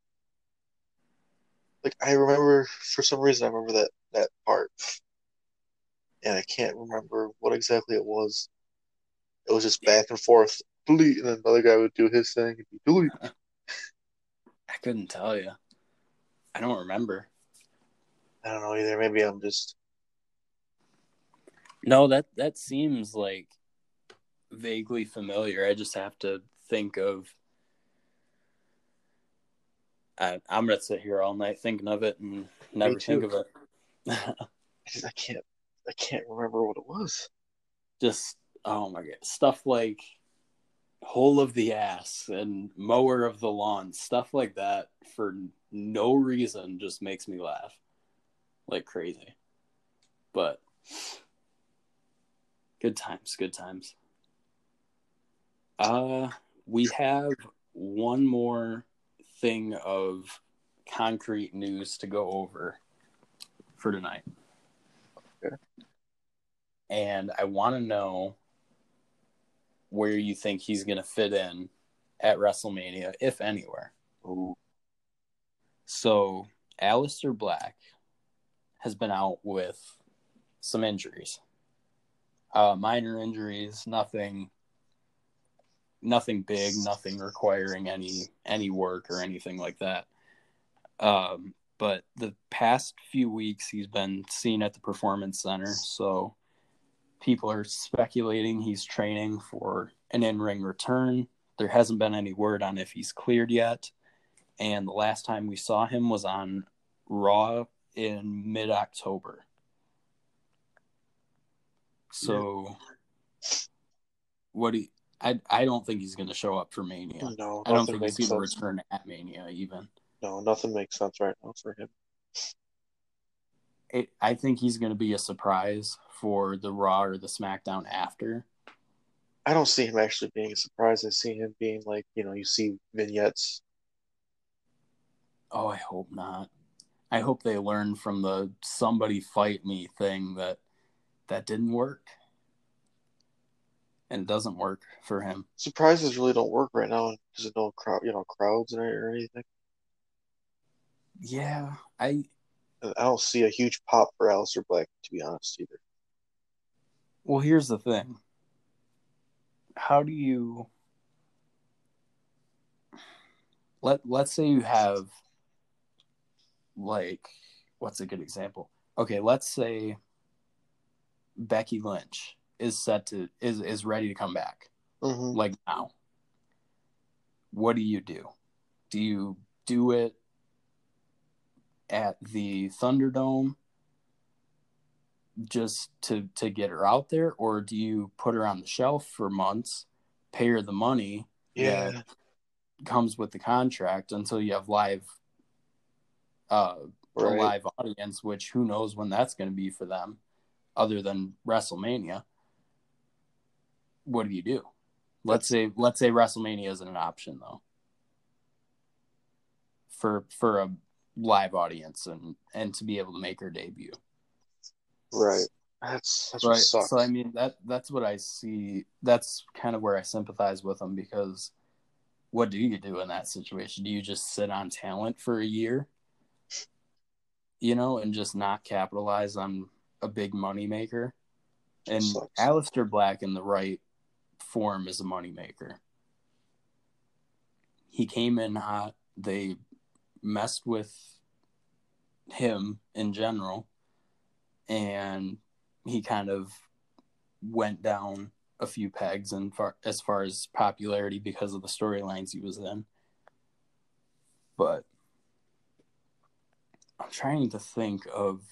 Speaker 2: Like I remember for some reason I remember that that part, and I can't remember what exactly it was. It was just back and forth, delete, and then the other guy would do his thing and delete.
Speaker 1: I couldn't tell you. I don't remember.
Speaker 2: I don't know either. Maybe I'm just.
Speaker 1: No, that that seems like vaguely familiar. I just have to think of. I, I'm gonna sit here all night thinking of it and never think of it.
Speaker 2: I can't. I can't remember what it was.
Speaker 1: Just oh my god, stuff like hole of the ass and mower of the lawn, stuff like that for no reason just makes me laugh like crazy. But good times, good times. Uh we have one more thing of concrete news to go over for tonight. Okay. And I want to know where you think he's going to fit in at WrestleMania, if anywhere.
Speaker 2: Ooh.
Speaker 1: So Aleister Black has been out with some injuries. Uh, minor injuries, nothing nothing big, nothing requiring any any work or anything like that. Um, but the past few weeks he's been seen at the performance center, so people are speculating he's training for an in-ring return. There hasn't been any word on if he's cleared yet, and the last time we saw him was on Raw in mid-October. So, what do you, I I don't think he's going to show up for Mania.
Speaker 2: No,
Speaker 1: I don't think he's to
Speaker 2: sense.
Speaker 1: return at Mania even.
Speaker 2: No, nothing makes sense right now for him.
Speaker 1: It, I think he's going to be a surprise for the Raw or the SmackDown after.
Speaker 2: I don't see him actually being a surprise. I see him being like, you know, you see vignettes.
Speaker 1: Oh, I hope not. I hope they learn from the somebody fight me thing that that didn't work. And it doesn't work for him.
Speaker 2: Surprises really don't work right now because of no crowd, you know, crowds or anything.
Speaker 1: Yeah, I
Speaker 2: I don't see a huge pop for Aleister Black, to be honest, either.
Speaker 1: well, here's the thing. How do you let let's say you have like what's a good example? Okay, let's say Becky Lynch is set to is is ready to come back.
Speaker 2: hmm
Speaker 1: like now what do you do do you do it at the thunderdome just to to get her out there? Or do you put her on the shelf for months pay her the money
Speaker 2: Yeah,
Speaker 1: comes with the contract until you have live uh a live audience which who knows when that's going to be for them other than WrestleMania? What do you do? Let's say let's say WrestleMania isn't an option though. For for a live audience and and to be able to make her debut
Speaker 2: Right. That's that's
Speaker 1: right so i mean that that's what i see that's kind of where i sympathize with them because what do you do in that situation do you just sit on talent for a year you know and just not capitalize on a big money maker and. Aleister Black in the right form is a moneymaker. He came in hot. They messed with him in general, and he kind of went down a few pegs and far as far as popularity because of the storylines he was in. But I'm trying to think of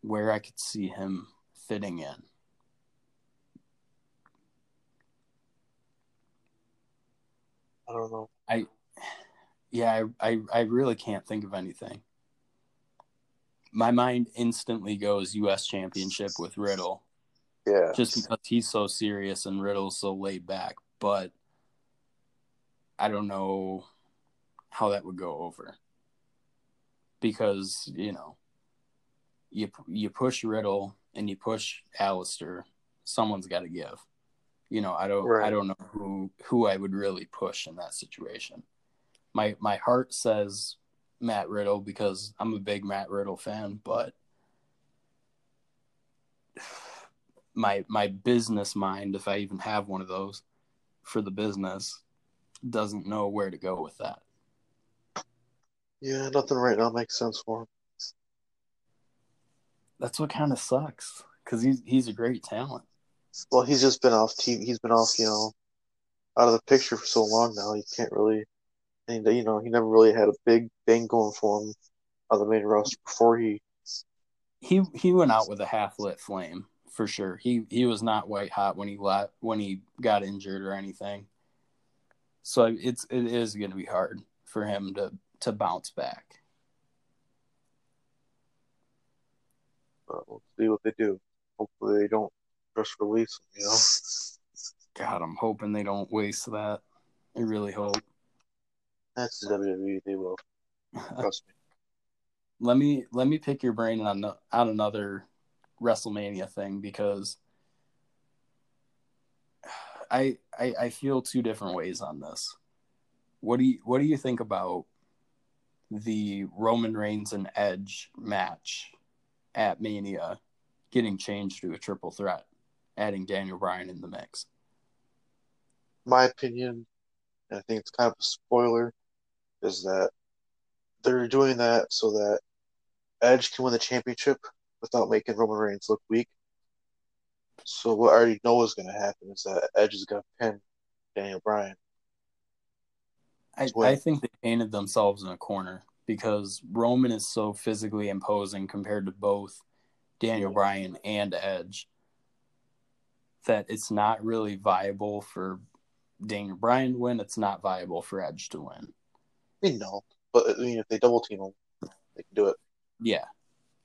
Speaker 1: where I could see him fitting in.
Speaker 2: I don't know.
Speaker 1: Yeah, I, I, I really can't think of anything. My mind instantly goes U.S. Championship with Riddle,
Speaker 2: Yeah.
Speaker 1: just because he's so serious and Riddle's so laid back. But I don't know how that would go over because you know you you push Riddle and you push Aleister, someone's got to give. You know, I don't I don't know who who I would really push in that situation. My my heart says Matt Riddle because I'm a big Matt Riddle fan, but my my business mind, if I even have one of those for the business, doesn't know where to go with that.
Speaker 2: Yeah, nothing right now makes sense for him.
Speaker 1: That's what kind of sucks because he's he's a great talent.
Speaker 2: Well, he's just been off. He's been off, you know, out of the picture for so long now. He can't really, and you know, he never really had a big thing going for him on the main roster before he.
Speaker 1: He he went out with a half lit flame for sure. He he was not white hot when he left when he got injured or anything. So it's it is going to be hard for him to to bounce back.
Speaker 2: Uh, we'll see what they do. Hopefully, they don't just release him. You know.
Speaker 1: God, I'm hoping they don't waste that. I really hope.
Speaker 2: That's the WWE. They will. Trust me.
Speaker 1: let me let me pick your brain on on another WrestleMania thing because I, I I feel two different ways on this. What do you what do you think about the Roman Reigns and Edge match at Mania getting changed to a triple threat, adding Daniel Bryan in the mix.
Speaker 2: My opinion, and I think it's kind of a spoiler, is that they're doing that so that Edge can win the championship without making Roman Reigns look weak. So what I already know is going to happen is that Edge is going to pin Daniel Bryan.
Speaker 1: I, I think they painted themselves in a corner because Roman is so physically imposing compared to both Daniel Bryan and Edge that it's not really viable for Daniel Bryan to win. It's not viable for Edge to win.
Speaker 2: I mean, no, but I mean, if they double team him, they can do it.
Speaker 1: Yeah,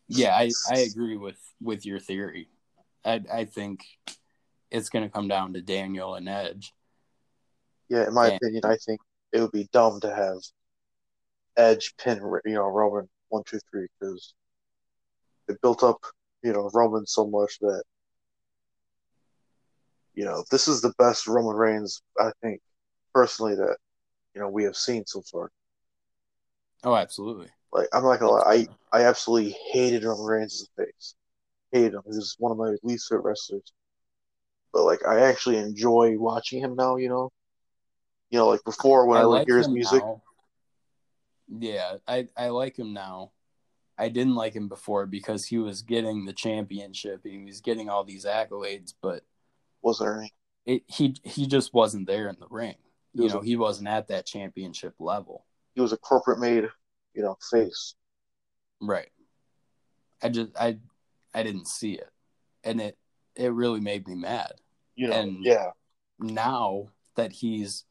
Speaker 1: yeah, I, I agree with with your theory. I I think it's going to come down to Daniel and Edge.
Speaker 2: Yeah, in my and, opinion, I think it would be dumb to have Edge pin, you know, Roman one, two, three, because it built up, you know, Roman so much that, you know, this is the best Roman Reigns, I think, personally, that, you know, we have seen so far.
Speaker 1: Oh, absolutely.
Speaker 2: Like, I'm not gonna lie, I, I absolutely hated Roman Reigns face. Hated him. He was one of my least favorite wrestlers. But, like, I actually enjoy watching him now, you know? You know, like before when I, I would like hear his music.
Speaker 1: Now. Yeah, I, I like him now. I didn't like him before because he was getting the championship and he was getting all these accolades, but
Speaker 2: was there any?
Speaker 1: It, he he just wasn't there in the ring. You know, he wasn't at that championship level.
Speaker 2: He was a corporate made, you know, face.
Speaker 1: Right. I just I I didn't see it. And it it really made me mad.
Speaker 2: You know,
Speaker 1: and
Speaker 2: yeah.
Speaker 1: Now that he's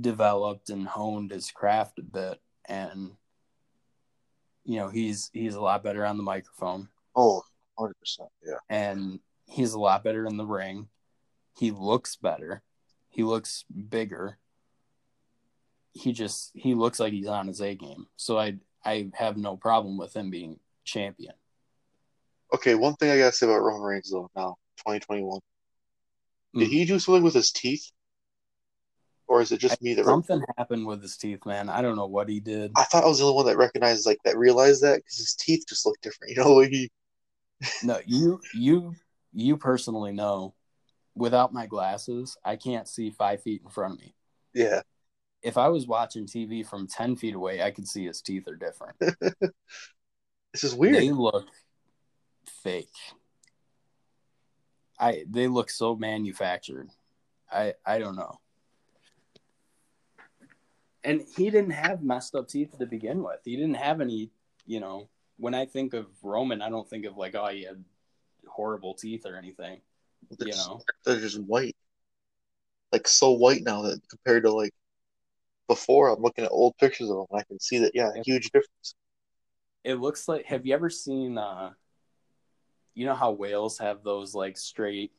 Speaker 1: developed and honed his craft a bit and you know he's he's a lot better on the microphone
Speaker 2: oh 100% yeah
Speaker 1: and he's a lot better in the ring he looks better he looks bigger he just he looks like he's on his a game so i i have no problem with him being champion
Speaker 2: okay one thing i gotta say about roman reigns though now 2021 did mm. he do something with his teeth or is it just me that
Speaker 1: something happened with his teeth, man? I don't know what he did.
Speaker 2: I thought I was the only one that recognized like that realized that because his teeth just look different. You know, like he.
Speaker 1: no, you you you personally know. Without my glasses, I can't see five feet in front of me.
Speaker 2: Yeah.
Speaker 1: If I was watching TV from ten feet away, I could see his teeth are different.
Speaker 2: this is weird.
Speaker 1: They look fake. I they look so manufactured. I I don't know and he didn't have messed up teeth to begin with. He didn't have any, you know. When I think of Roman, I don't think of like, oh, he had horrible teeth or anything. They're you
Speaker 2: just,
Speaker 1: know,
Speaker 2: they're just white, like so white now that compared to like before. I'm looking at old pictures of them, and I can see that yeah, huge difference.
Speaker 1: It looks like. Have you ever seen? uh You know how whales have those like straight,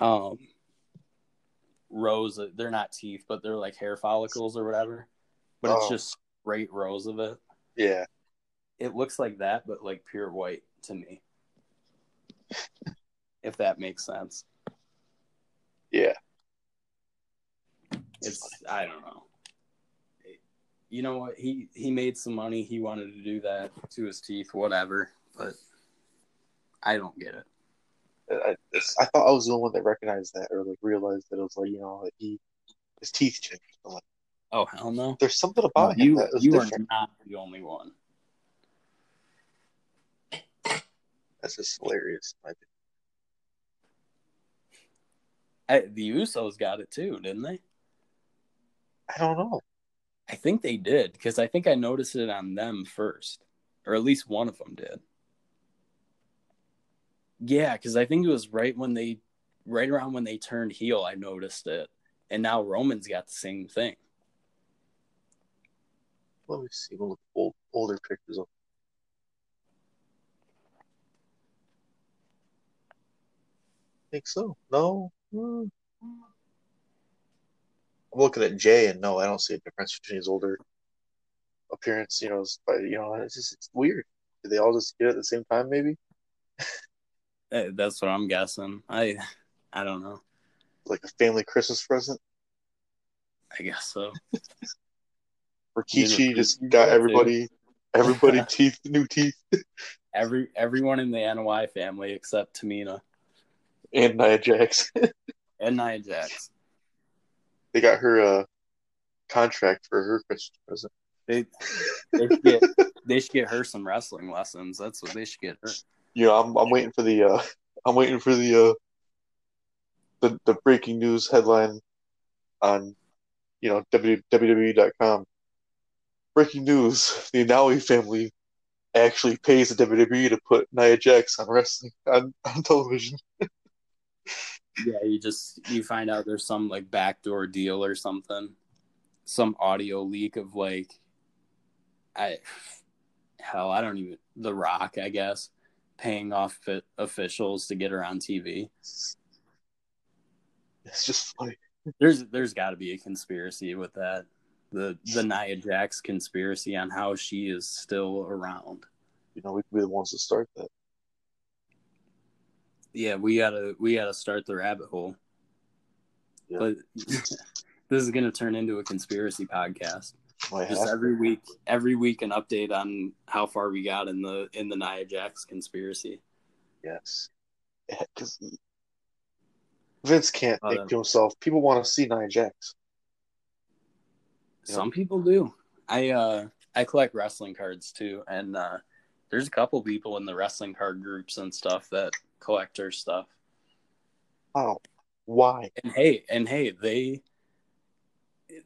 Speaker 1: um, rows of, they're not teeth but they're like hair follicles or whatever but oh. it's just straight rows of it
Speaker 2: yeah
Speaker 1: it looks like that but like pure white to me if that makes sense
Speaker 2: yeah
Speaker 1: it's i don't know you know what he he made some money he wanted to do that to his teeth whatever but i don't get it
Speaker 2: I, I thought I was the only one that recognized that or like realized that it was like you know like he his teeth changed. Like,
Speaker 1: oh hell no!
Speaker 2: There's something about
Speaker 1: no,
Speaker 2: him
Speaker 1: you.
Speaker 2: that was
Speaker 1: you
Speaker 2: different.
Speaker 1: are not the only one.
Speaker 2: That's just hilarious.
Speaker 1: I, the Usos got it too, didn't they?
Speaker 2: I don't know.
Speaker 1: I think they did because I think I noticed it on them first, or at least one of them did. Yeah, because I think it was right when they, right around when they turned heel, I noticed it, and now Roman's got the same thing.
Speaker 2: Let me see. We'll look old, older pictures of. Think so? No. Hmm. I'm looking at Jay, and no, I don't see a difference between his older appearance. You know, but you know, it's just it's weird. Did they all just get it at the same time? Maybe.
Speaker 1: That's what I'm guessing. I I don't know.
Speaker 2: Like a family Christmas present.
Speaker 1: I guess so.
Speaker 2: Rikishi just got everybody, everybody teeth, new teeth.
Speaker 1: Every everyone in the NY family except Tamina
Speaker 2: and Nia Jax.
Speaker 1: and Nia Jax.
Speaker 2: They got her a uh, contract for her Christmas present.
Speaker 1: They they should, get, they should get her some wrestling lessons. That's what they should get her.
Speaker 2: You know, I'm I'm waiting for the uh I'm waiting for the uh the the breaking news headline on you know WWE.com. Breaking news: The Anoa'i family actually pays the WWE to put Nia Jax on wrestling on, on television.
Speaker 1: yeah, you just you find out there's some like backdoor deal or something, some audio leak of like, I, hell, I don't even The Rock, I guess, paying off officials to get her on TV.
Speaker 2: It's just funny.
Speaker 1: There's there's got to be a conspiracy with that. The the Nia Jax conspiracy on how she is still around.
Speaker 2: You know, we could be the ones to start that.
Speaker 1: Yeah, we gotta we gotta start the rabbit hole. Yeah. But this is gonna turn into a conspiracy podcast. Just every week, every week, an update on how far we got in the in the Nia Jax conspiracy.
Speaker 2: Yes, because Vince can't think to himself. People want to see Nia Jax.
Speaker 1: Some people do. I uh I collect wrestling cards too, and uh there's a couple people in the wrestling card groups and stuff that collect her stuff.
Speaker 2: Oh, why?
Speaker 1: And hey, and hey, they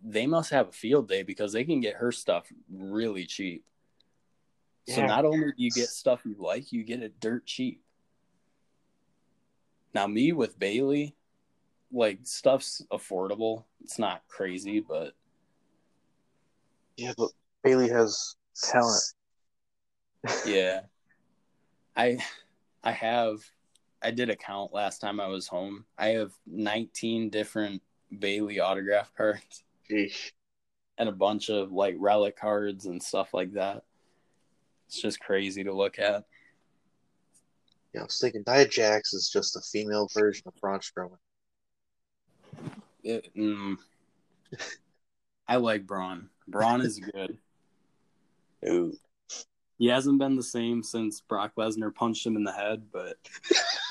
Speaker 1: they must have a field day because they can get her stuff really cheap. Yeah. So not only do you get stuff you like, you get it dirt cheap. Now me with Bayley, like stuff's affordable. It's not crazy, but
Speaker 2: yeah, but Bayley has talent.
Speaker 1: yeah. I I have I did a count last time I was home. I have 19 different Bayley autograph cards. And a bunch of like relic cards and stuff like that. It's just crazy to look at.
Speaker 2: Yeah, I was thinking Nia Jax is just a female version of Braun Strowman.
Speaker 1: It, mm, I like Braun. Braun is good.
Speaker 2: Ooh.
Speaker 1: He hasn't been the same since Brock Lesnar punched him in the head, but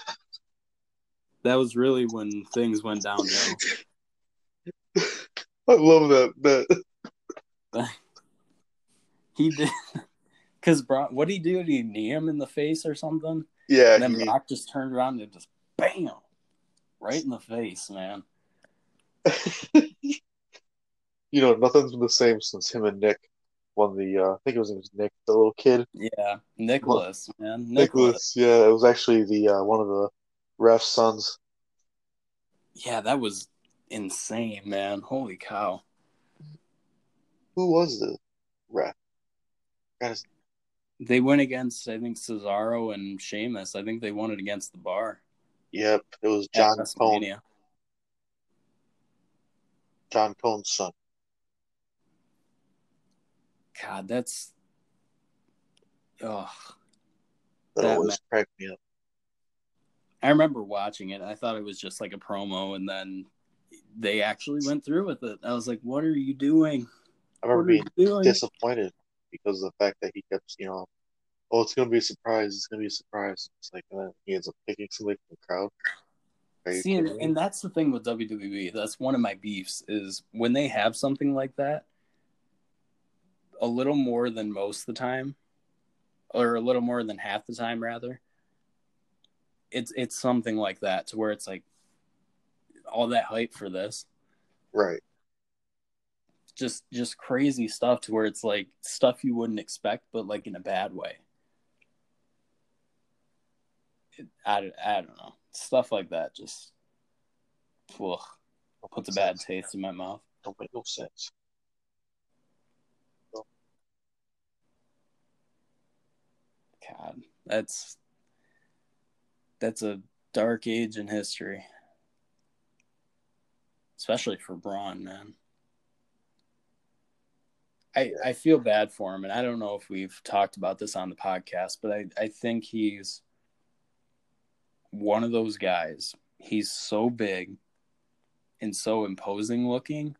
Speaker 1: that was really when things went downhill.
Speaker 2: I love that
Speaker 1: bit. he did because Brock. What did he do? Did he knee him in the face or something?
Speaker 2: Yeah.
Speaker 1: And then he... Brock just turned around and just bam, right in the face, man.
Speaker 2: you know, nothing's been the same since him and Nick won the. Uh, I think it was, it was Nick, the little kid.
Speaker 1: Yeah, Nicholas, man,
Speaker 2: Nicholas. Nicholas. Yeah, it was actually the uh, one of the ref's sons.
Speaker 1: Yeah, that was insane, man. Holy cow!
Speaker 2: Who was the ref?
Speaker 1: They went against, I think, Cesaro and Sheamus. I think they won it against the bar.
Speaker 2: Yep, it was John Cone. John Cone's son.
Speaker 1: God, that's oh
Speaker 2: that, that always cracked me up.
Speaker 1: I remember watching it. I thought it was just like a promo, and then they actually went through with it. I was like, "What are you doing?"
Speaker 2: I remember being disappointed because of the fact that he kept, you know, oh, it's gonna be a surprise. It's gonna be a surprise. It's like and then he ends up picking somebody from the crowd.
Speaker 1: See, and, and that's the thing with WWE. That's one of my beefs is when they have something like that, a little more than most of the time, or a little more than half the time, rather. It's it's something like that to where it's like all that hype for this,
Speaker 2: right?
Speaker 1: Just just crazy stuff to where it's like stuff you wouldn't expect, but like in a bad way. It, I, I don't know stuff like that just ugh, puts a bad taste in my mouth.
Speaker 2: Don't make no sense.
Speaker 1: God, that's that's a dark age in history, especially for Braun, man. I I feel bad for him, and I don't know if we've talked about this on the podcast, but I I think he's one of those guys. He's so big and so imposing looking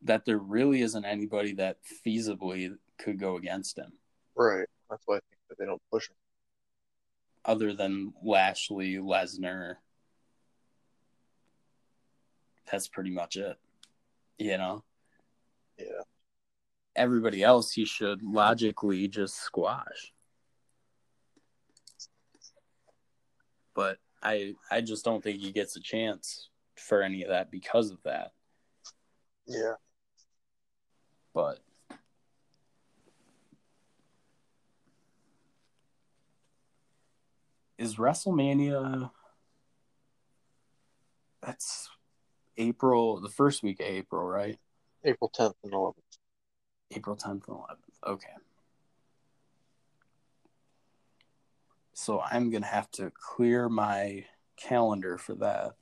Speaker 1: that there really isn't anybody that feasibly could go against him
Speaker 2: Right. That's why I think that they don't push him.
Speaker 1: Other than Lashley, Lesnar. That's pretty much it. You know,
Speaker 2: Yeah.
Speaker 1: everybody else he should logically just squash. But I I just don't think he gets a chance for any of that because of that.
Speaker 2: Yeah.
Speaker 1: But is WrestleMania that's April the first week of April, right?
Speaker 2: April 10th and 11th.
Speaker 1: April 10th and 11th. Okay. So I'm going to have to clear my calendar for that.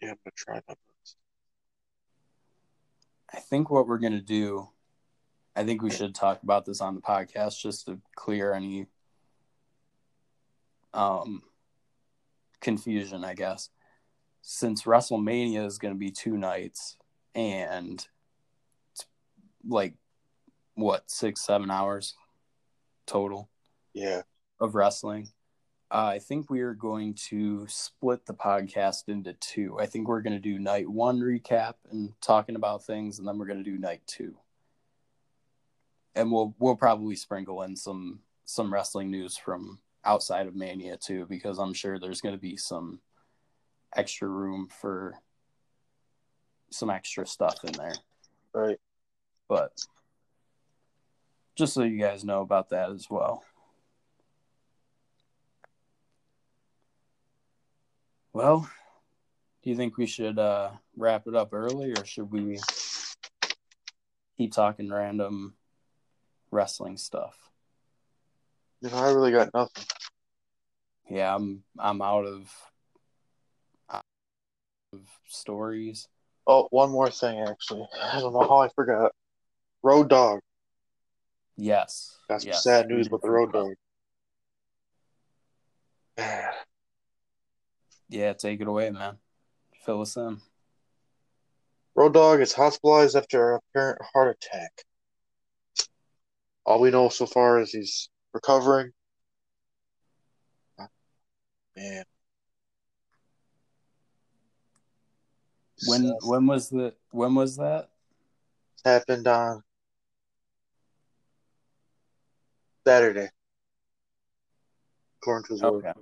Speaker 2: Yeah, I'm going to try best.
Speaker 1: I think what we're going to do, I think we should talk about this on the podcast just to clear any um, confusion, I guess. Since WrestleMania is going to be two nights and like what, six, seven hours total
Speaker 2: Yeah.
Speaker 1: of wrestling. Uh, I think we are going to split the podcast into two. I think we're going to do night one recap and talking about things, and then we're going to do night two. And we'll we'll probably sprinkle in some some wrestling news from outside of Mania too, because I'm sure there's going to be some extra room for some extra stuff in there.
Speaker 2: Right.
Speaker 1: But just so you guys know about that as well. Well, do you think we should uh, wrap it up early or should we keep talking random wrestling stuff?
Speaker 2: You know, I really got nothing.
Speaker 1: Yeah, I'm I'm out of, out of stories.
Speaker 2: Oh, one more thing, actually. I don't know how I forgot. Road Dog.
Speaker 1: Yes.
Speaker 2: Some
Speaker 1: yes.
Speaker 2: sad news with the Road Dog.
Speaker 1: Yeah, take it away, man. Fill us in.
Speaker 2: Road Dog is hospitalized after an apparent heart attack. All we know so far is he's recovering. Man.
Speaker 1: When
Speaker 2: Sad.
Speaker 1: when was the when was that?
Speaker 2: happened on Saturday, according to his work.
Speaker 1: Okay.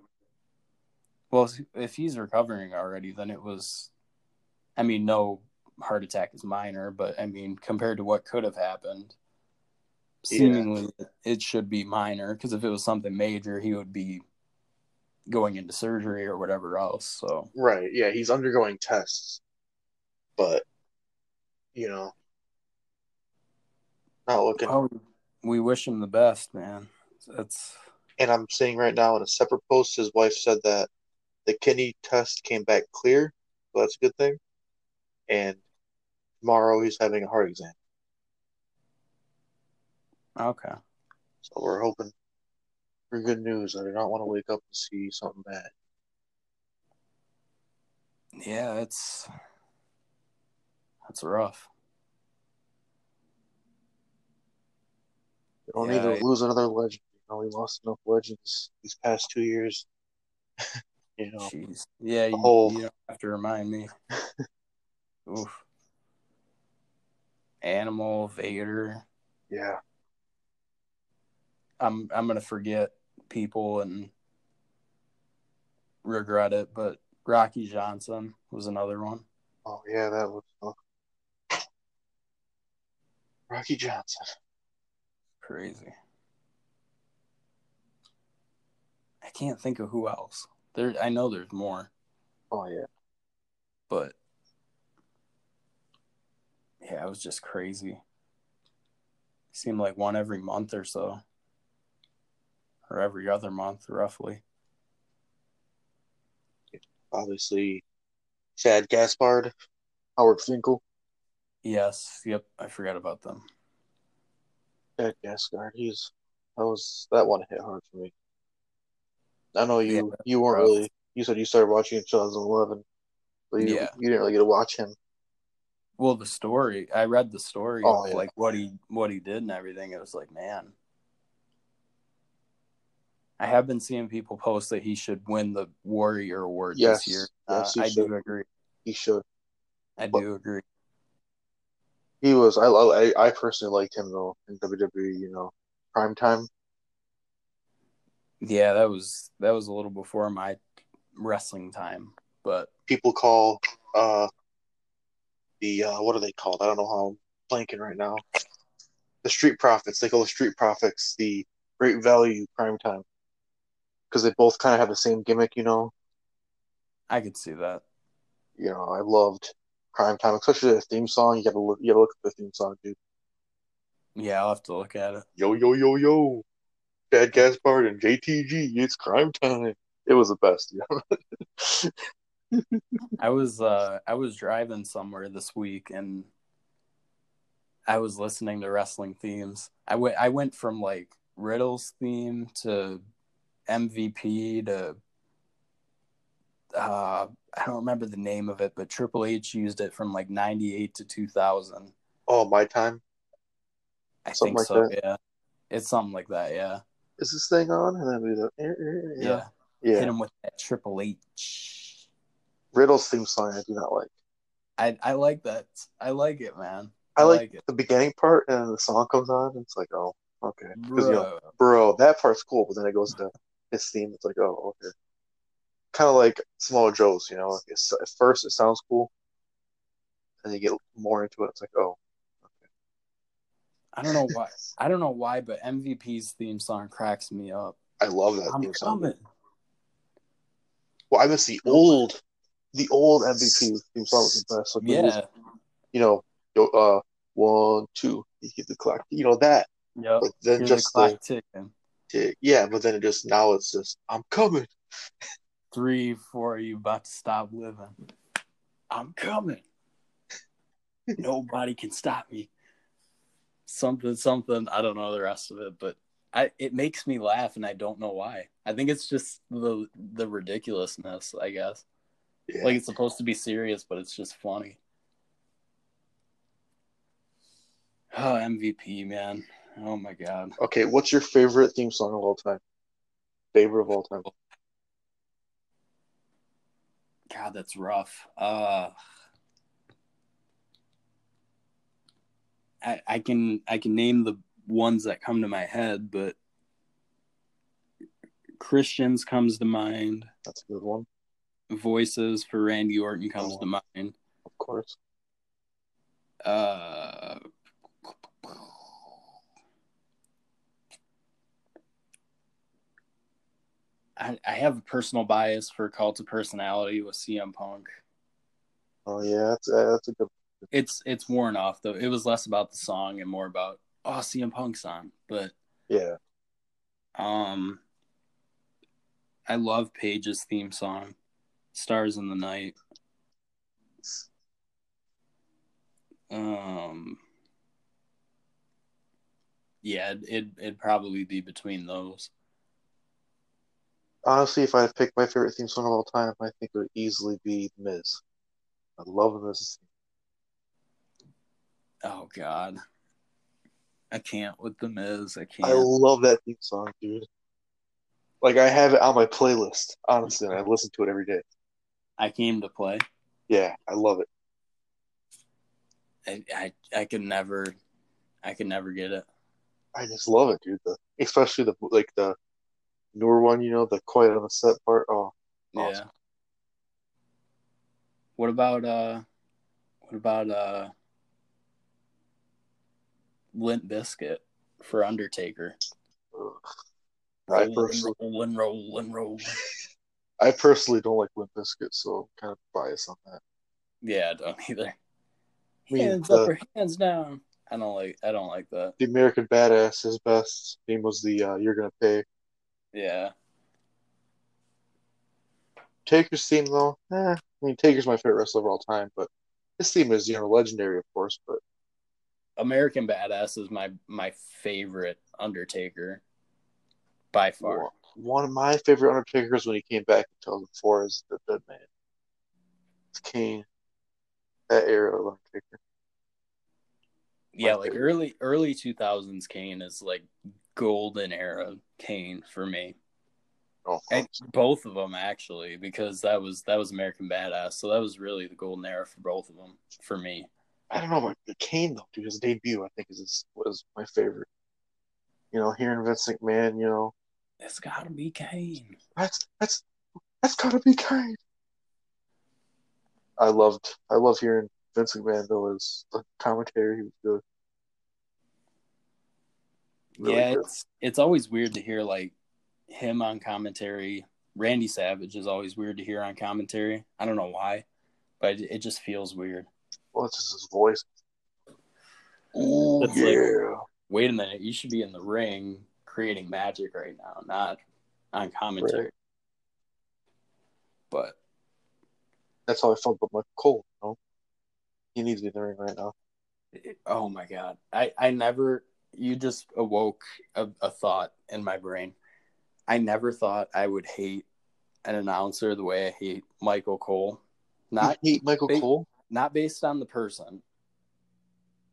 Speaker 1: Well, if he's recovering already, then it was. I mean, no heart attack is minor, but I mean, compared to what could have happened,
Speaker 2: Yeah.
Speaker 1: seemingly it should be minor. Because if it was something major, he would be going into surgery or whatever else. So
Speaker 2: Right, yeah, he's undergoing tests, but you know, not looking.
Speaker 1: well, we wish him the best, man. That's
Speaker 2: And I'm seeing right now in a separate post, his wife said that the kidney test came back clear, so that's a good thing. And tomorrow he's having a heart exam,
Speaker 1: okay.
Speaker 2: so we're hoping for good news. I do not want to wake up and see something bad.
Speaker 1: Yeah, it's that's rough.
Speaker 2: We don't
Speaker 1: Yeah,
Speaker 2: need to
Speaker 1: I-
Speaker 2: lose another legend. You know, we lost enough legends these past two years. you know,
Speaker 1: Jeez. Yeah, you,
Speaker 2: whole-
Speaker 1: you don't have to remind me. Oof. Animal, Vader.
Speaker 2: yeah,
Speaker 1: I'm I'm gonna forget people and regret it, but Rocky Johnson was another one.
Speaker 2: oh yeah, that was uh, Rocky Johnson.
Speaker 1: Crazy. I can't think of who else. There I know there's more,
Speaker 2: Oh yeah,
Speaker 1: but yeah, it was just crazy. Seemed like one every month or so. Or every other month, roughly.
Speaker 2: obviously, Chad Gaspard, Howard Finkel,
Speaker 1: Yes, yep, I forgot about them.
Speaker 2: Chad Gaspard. He's that was that one hit hard for me. I know you
Speaker 1: Yeah,
Speaker 2: you weren't
Speaker 1: rough.
Speaker 2: really. You said you started watching in 2011, but you
Speaker 1: Yeah.
Speaker 2: you didn't really get to watch him.
Speaker 1: Well, the story. I read the story
Speaker 2: Oh,
Speaker 1: of
Speaker 2: yeah.
Speaker 1: like what he what he did and everything. It was like, man. I have been seeing people post that he should win the Warrior Award
Speaker 2: Yes,
Speaker 1: this year.
Speaker 2: yes,
Speaker 1: uh, I
Speaker 2: should.
Speaker 1: do agree.
Speaker 2: He should.
Speaker 1: I
Speaker 2: But-
Speaker 1: do agree.
Speaker 2: He was. I. I. I personally liked him though in WWE. You know, prime time.
Speaker 1: Yeah, that was that was a little before my wrestling time, but
Speaker 2: People call uh the uh what are they called? I don't know how I'm blanking right now. The Street Profits. They call the Street Profits the Great Value Prime Time because they both kind of have the same gimmick. You know.
Speaker 1: I could see that.
Speaker 2: You know, I loved Cryme Tyme, especially the theme song. You gotta look. You gotta look at the theme song, dude.
Speaker 1: Yeah, I'll have to look at it.
Speaker 2: Yo yo yo yo, Chad Gaspard and JTG. It's crime time. It was the best. You know?
Speaker 1: I was uh I was driving somewhere this week and I was listening to wrestling themes. I went I went from like Riddle's theme to MVP to uh I don't remember the name of it, but Triple H used it from like 98 to 2000.
Speaker 2: oh, my time.
Speaker 1: I
Speaker 2: Something
Speaker 1: think
Speaker 2: like
Speaker 1: so,
Speaker 2: that.
Speaker 1: yeah. It's something like that, yeah.
Speaker 2: Is this thing on? And then we go. eh, eh,
Speaker 1: Yeah.
Speaker 2: Yeah. Yeah.
Speaker 1: Hit him with that Triple H.
Speaker 2: Riddle's theme song I do not like.
Speaker 1: I I like that. I like it, man.
Speaker 2: I, like,
Speaker 1: like it.
Speaker 2: the beginning part and the song comes on and it's like, oh, okay. Because you know,
Speaker 1: Bro.
Speaker 2: bro, that part's cool, but then it goes to his theme. It's like, oh, okay. Kind of like Samoa Joe's, you know. Like it's, at first it sounds cool, and you get more into it. It's like, oh,
Speaker 1: I don't know why. I don't know why, but MVP's theme song cracks me up.
Speaker 2: I love that
Speaker 1: I'm
Speaker 2: theme song.
Speaker 1: coming.
Speaker 2: Well, I miss the old, the old MVP theme song was the best. Like, it was,
Speaker 1: Yeah.
Speaker 2: you know, uh, one, two, you get the clock, you know that.
Speaker 1: Yeah.
Speaker 2: But then
Speaker 1: Hear the
Speaker 2: just
Speaker 1: clock
Speaker 2: the,
Speaker 1: ticking.
Speaker 2: The- yeah, but then it just now it's just I'm coming.
Speaker 1: Three, four, you about to stop living. I'm coming. Nobody can stop me. Something, something. I don't know the rest of it, but I it makes me laugh, and I don't know why. I think it's just the the ridiculousness. I guess
Speaker 2: Yeah.
Speaker 1: like it's supposed to be serious, but it's just funny. Oh, MVP, man. Oh my god.
Speaker 2: okay, what's your favorite theme song of all time? Favorite of all time?
Speaker 1: God, that's rough. Uh I I can I can name the ones that come to my head, but Christians comes to mind.
Speaker 2: That's a good one,
Speaker 1: Voices for Randy Orton comes
Speaker 2: Oh.
Speaker 1: to mind.
Speaker 2: of course.
Speaker 1: Uh I, I have a personal bias for Cult of Personality with CM Punk.
Speaker 2: Oh yeah, that's uh, that's a good.
Speaker 1: It's it's worn off though. It was less about the song and more about oh CM Punk's on. But
Speaker 2: Yeah,
Speaker 1: um I love Paige's theme song, Stars in the Night. Um yeah, it, it it'd probably be between those.
Speaker 2: Honestly, if I had to pick my favorite theme song of all time, I think it would easily be Miz. I love the Miz.
Speaker 1: Oh God. I can't with the Miz. I can't.
Speaker 2: I love that theme song, dude. Like I have it on my playlist, honestly, and I listen to it every day.
Speaker 1: I came to play.
Speaker 2: Yeah, I love it.
Speaker 1: I, I I could never I could never get it.
Speaker 2: I just love it, dude. The, especially the like the newer one, you know, the quiet on the set part. Oh,
Speaker 1: Yeah. What about uh what about uh Limp Bizkit for Undertaker?
Speaker 2: ugh. I
Speaker 1: Rolling,
Speaker 2: personally,
Speaker 1: roll. rolling, rolling.
Speaker 2: I personally don't like Limp Bizkit, so I'm kind of biased on that.
Speaker 1: Yeah, I don't either.
Speaker 2: I mean,
Speaker 1: Hands
Speaker 2: the-
Speaker 1: up or hands down. I don't like I don't like that.
Speaker 2: The American Badass, his best theme was the uh, "You're Gonna Pay."
Speaker 1: Yeah.
Speaker 2: Taker's theme, though, eh, I mean, Taker's my favorite wrestler of all time, but his theme is, you know, legendary, of course. But
Speaker 1: American Badass is my my favorite Undertaker by far.
Speaker 2: one of my favorite Undertakers when he came back in 2004 is the Dead Man. It's Kane. That era of Undertaker.
Speaker 1: Yeah,
Speaker 2: My
Speaker 1: like early early two thousands Kane is like golden era Kane for me.
Speaker 2: Oh,
Speaker 1: both of them actually, because that was that was American Badass, so that was really the golden era for both of them for me.
Speaker 2: I don't know, the Kane though, dude, his debut I think is was my favorite. You know, hearing Vince McMahon, you know,
Speaker 1: It's got to be Kane.
Speaker 2: that's that's that's gotta be Kane. I loved I love hearing Vince McMahon though his the commentary he was good. Really
Speaker 1: yeah,
Speaker 2: good.
Speaker 1: it's it's always weird to hear like him on commentary. Randy Savage is always weird to hear on commentary. I don't know why, but it, it just feels weird.
Speaker 2: Well, it's just his voice. Oh
Speaker 1: That's like-
Speaker 2: yeah.
Speaker 1: Wait a minute, you should be in the ring creating magic right now, not on commentary.
Speaker 2: Right.
Speaker 1: But
Speaker 2: That's how I felt about my Cole. You know? He needs to be in the ring right now.
Speaker 1: oh my god, I I never. You just awoke a, a thought in my brain. I never thought I would hate an announcer the way I hate Michael Cole. Not
Speaker 2: you hate Michael
Speaker 1: they-
Speaker 2: Cole?
Speaker 1: not based on the person,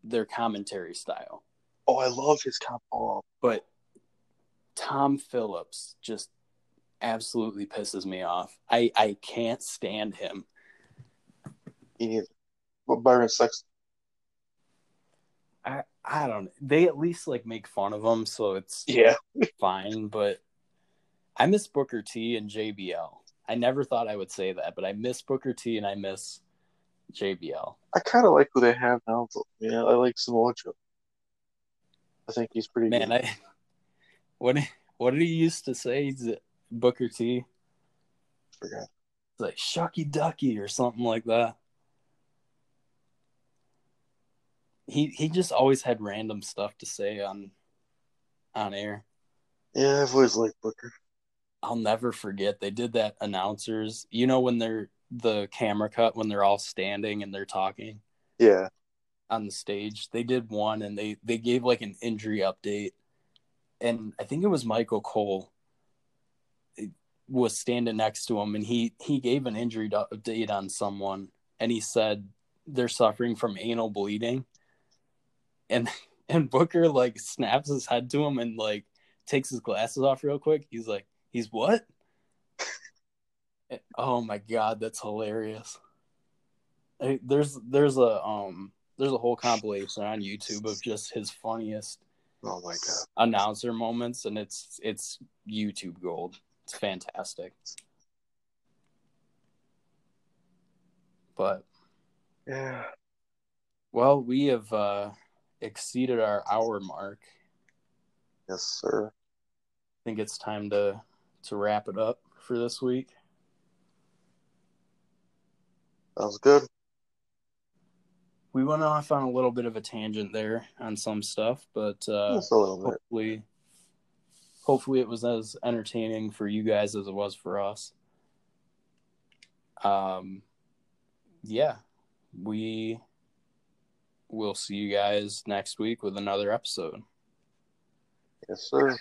Speaker 1: their commentary style,
Speaker 2: Oh, I love his comp. Oh,
Speaker 1: but Tom Phillips just absolutely pisses me off. I I can't stand him.
Speaker 2: he needs. But Byron Saxton.
Speaker 1: I I don't. know. They at least like make fun of him, so it's
Speaker 2: Yeah.
Speaker 1: fine. But I miss Booker T and JBL. I never thought I would say that, but I miss Booker T and I miss JBL.
Speaker 2: I kind of like who they have now. Yeah, I like Samoa Joe. I think he's pretty
Speaker 1: Man,
Speaker 2: good.
Speaker 1: I what what did he used to say? He's uh, Booker T.
Speaker 2: forgot.
Speaker 1: It's like Shucky Ducky or something like that. He he just always had random stuff to say on on air.
Speaker 2: Yeah, I've always liked Booker.
Speaker 1: I'll never forget they did that announcers. You know when they're the camera cut when they're all standing and they're talking
Speaker 2: Yeah.
Speaker 1: on the stage. They did one and they they gave like an injury update. And I think it was Michael Cole eh, was standing next to him and he he gave an injury update on someone and he said they're suffering from anal bleeding. And and Booker like snaps his head to him and like takes his glasses off real quick. He's like, "He's what?" oh my god, that's hilarious. There's there's a um there's a whole compilation on YouTube of just his funniest
Speaker 2: Oh my god.
Speaker 1: announcer moments, and it's it's YouTube gold. It's fantastic. But
Speaker 2: Yeah.
Speaker 1: well, we have uh, exceeded our hour mark.
Speaker 2: Yes, sir.
Speaker 1: I think it's time to to wrap it up for this week.
Speaker 2: Sounds good.
Speaker 1: We went off on a little bit of a tangent there on some stuff, but uh,
Speaker 2: Just a little bit.
Speaker 1: hopefully, hopefully it was as entertaining for you guys as it was for us. Um, yeah, we will see you guys next week with another episode.
Speaker 2: Yes, sir.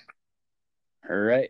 Speaker 1: All right.